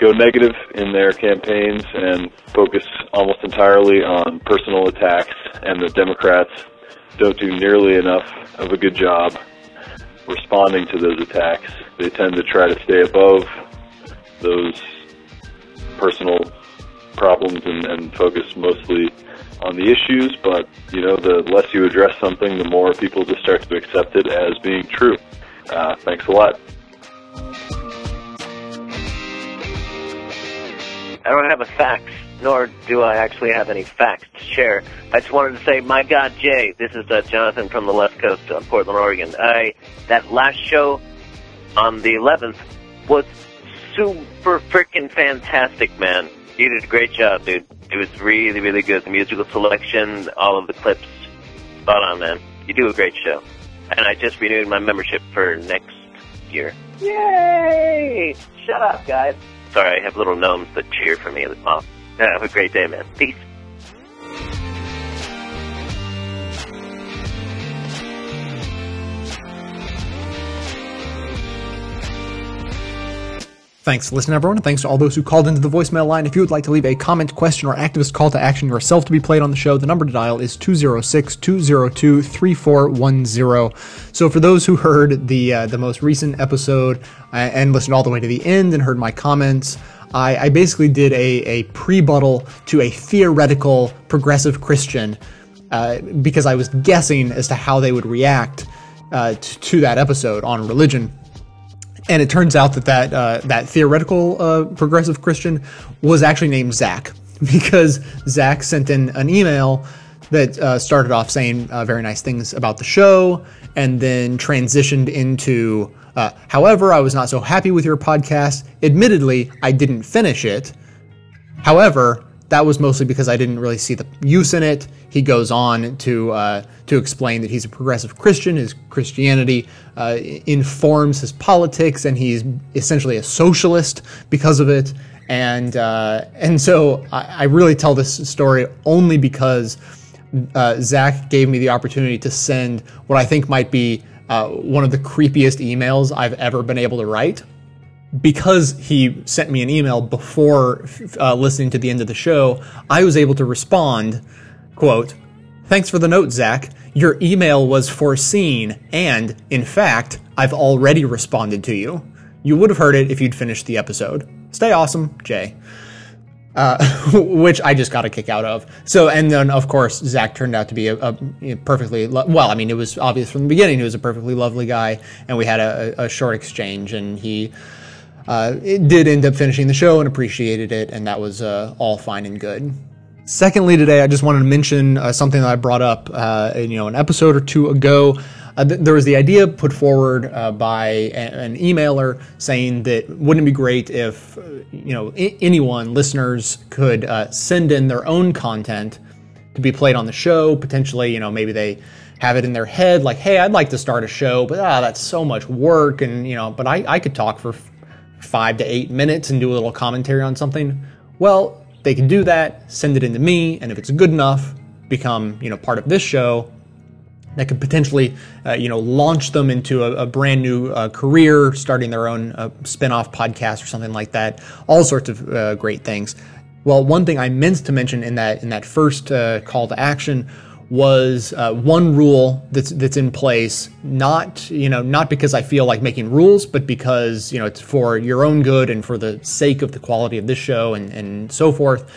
go negative in their campaigns and focus almost entirely on personal attacks, and the Democrats don't do nearly enough of a good job responding to those attacks. They tend to try to stay above those personal problems and, and focus mostly on the issues, but you know, the less you address something, the more people just start to accept it as being true. Uh, thanks a lot. I don't have a fax, nor do I actually have any facts to share. I just wanted to say, my God, Jay, this is uh, Jonathan from the left coast of Portland, Oregon. I that last show on the 11th was super freaking fantastic, man. You did a great job, dude. It was really, really good. The musical selection, all of the clips, spot on, man. You do a great show. And I just renewed my membership for next year. Yay! Shut up, guys. Sorry, I have little gnomes that cheer for me at the top. Have a great day, man. Peace. Thanks for listening, everyone, and thanks to all those who called into the voicemail line. If you would like to leave a comment, question, or activist call to action yourself to be played on the show, the number to dial is 206 202 3410. So, for those who heard the uh, the most recent episode uh, and listened all the way to the end and heard my comments, I, I basically did a, a prebuttal to a theoretical progressive Christian uh, because I was guessing as to how they would react uh, to, to that episode on religion. And it turns out that that uh, that theoretical uh, progressive Christian was actually named Zach because Zach sent in an email that uh, started off saying uh, very nice things about the show and then transitioned into uh, however i was not so happy with your podcast admittedly i didn't finish it however that was mostly because I didn't really see the use in it. He goes on to uh, to explain that he's a progressive Christian. His Christianity uh, informs his politics, and he's essentially a socialist because of it. And uh, and so I, I, really tell this story only because uh, Zach gave me the opportunity to send what I think might be uh, one of the creepiest emails I've ever been able to write because he sent me an email before uh, listening to the end of the show, I was able to respond, quote, Thanks for the note, Zach. Your email was foreseen, and, in fact, I've already responded to you. You would have heard it if you'd finished the episode. Stay awesome, Jay. Which I just got a kick out of. So, and then of course Zach turned out to be a, a perfectly lo- well. I mean, it was obvious from the beginning he was a perfectly lovely guy, and we had a, a short exchange, and he uh, did end up finishing the show and appreciated it, and that was uh, all fine and good. Secondly, today I just wanted to mention uh, something that I brought up, uh, you know, an episode or two ago. Uh, th- there was the idea put forward uh, by a- an emailer saying that wouldn't it be great if, you know, I- anyone, listeners, could send in their own content to be played on the show. Potentially, you know, maybe they have it in their head like, hey, I'd like to start a show, but ah, that's so much work, and you know, but I, I could talk for five to eight minutes and do a little commentary on something, well, they can do that, send it into me, and if it's good enough, become you know part of this show. That could potentially, uh, you know, launch them into a, a brand new uh, career, starting their own uh, spin-off podcast or something like that. All sorts of uh, great things. Well, one thing I meant to mention in that in that first uh, call to action was uh, one rule that's that's in place not you know not because I feel like making rules but because you know it's for your own good and for the sake of the quality of this show and and so forth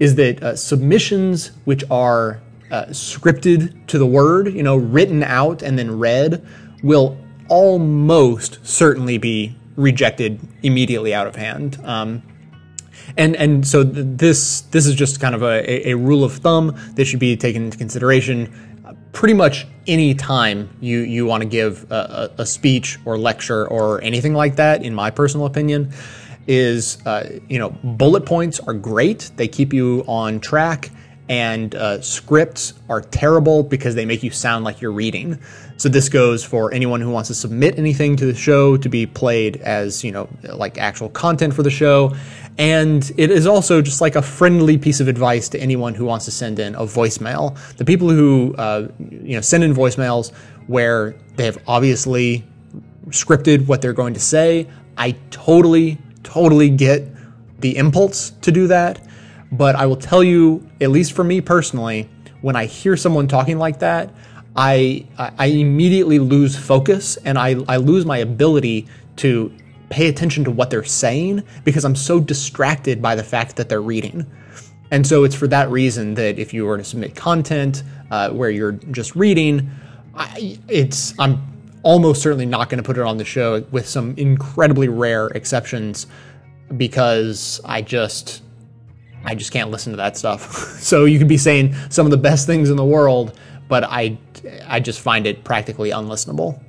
is that uh, submissions which are uh, scripted to the word you know written out and then read will almost certainly be rejected immediately out of hand um, and and so th- this this is just kind of a, a, rule of thumb that should be taken into consideration. Pretty much any time you you want to give a, a, speech or lecture or anything like that, in my personal opinion, is uh, you know bullet points are great. They keep you on track and uh, scripts are terrible because they make you sound like you're reading. So this goes for anyone who wants to submit anything to the show to be played as you know like actual content for the show. And it is also just like a friendly piece of advice to anyone who wants to send in a voicemail. The people who uh, you know send in voicemails where they have obviously scripted what they're going to say. I totally, totally get the impulse to do that. But I will tell you, at least for me personally, when I hear someone talking like that, I, I immediately lose focus and I, I lose my ability to pay attention to what they're saying because I'm so distracted by the fact that they're reading. And so it's for that reason that if you were to submit content uh, where you're just reading, I, it's I'm almost certainly not going to put it on the show with some incredibly rare exceptions because I just I just can't listen to that stuff. so you could be saying some of the best things in the world, but I I just find it practically unlistenable.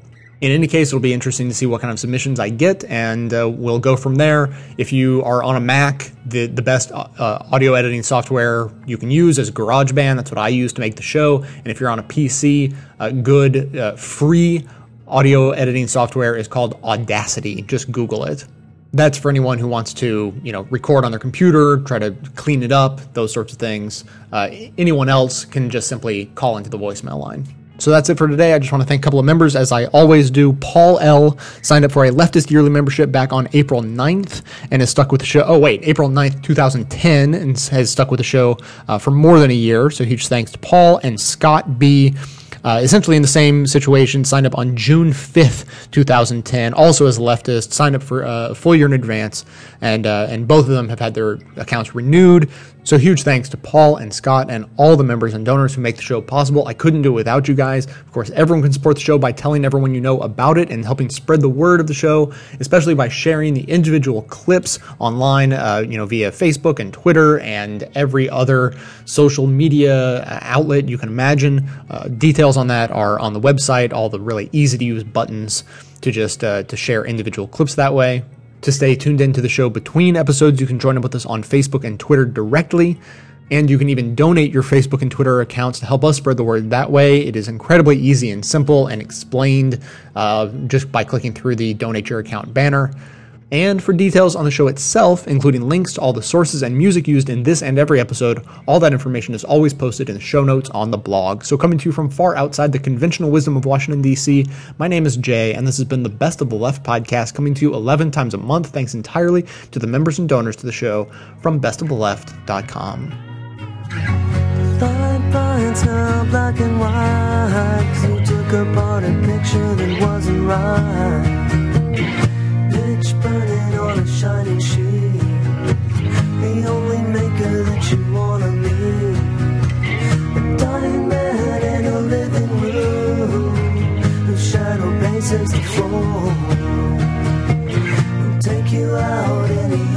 In any case, it'll be interesting to see what kind of submissions I get, and uh, we'll go from there. If you are on a Mac, the the best uh, audio editing software you can use is GarageBand. That's what I use to make the show. And if you're on a PC, uh, good uh, free audio editing software is called Audacity. Just Google it. That's for anyone who wants to, you know, record on their computer, try to clean it up, those sorts of things. Uh, anyone else can just simply call into the voicemail line. So that's it for today. I just want to thank a couple of members, as I always do. Paul L. signed up for a leftist yearly membership back on April 9th and has stuck with the show. Oh, wait, April 9th, 2010, and has stuck with the show uh, for more than a year. So huge thanks to Paul and Scott B uh, essentially in the same situation, signed up on June 5th, 2010, also as a leftist, signed up for uh, a full year in advance, and uh, and both of them have had their accounts renewed. So huge thanks to Paul and Scott and all the members and donors who make the show possible. I couldn't do it without you guys. Of course, everyone can support the show by telling everyone you know about it and helping spread the word of the show, especially by sharing the individual clips online, uh, you know, via Facebook and Twitter and every other social media uh, outlet you can imagine. Uh, details on that are on the website. All the really easy to use buttons to just uh, to share individual clips that way. To stay tuned into the show between episodes, you can join up with us on Facebook and Twitter directly. And you can even donate your Facebook and Twitter accounts to help us spread the word that way. It is incredibly easy and simple and explained uh, just by clicking through the donate your account banner. And for details on the show itself, including links to all the sources and music used in this and every episode, all that information is always posted in the show notes on the blog. So, coming to you from far outside the conventional wisdom of Washington, D.C., my name is Jay, and this has been the Best of the Left podcast, coming to you 11 times a month, thanks entirely to the members and donors to the show from bestoftheleft.com. Black and white. you took apart a picture that wasn't right burning on a shining sheet. The only maker that you wanna meet. A dying man in a living room, whose shadow bases the floor. I'll take you out any.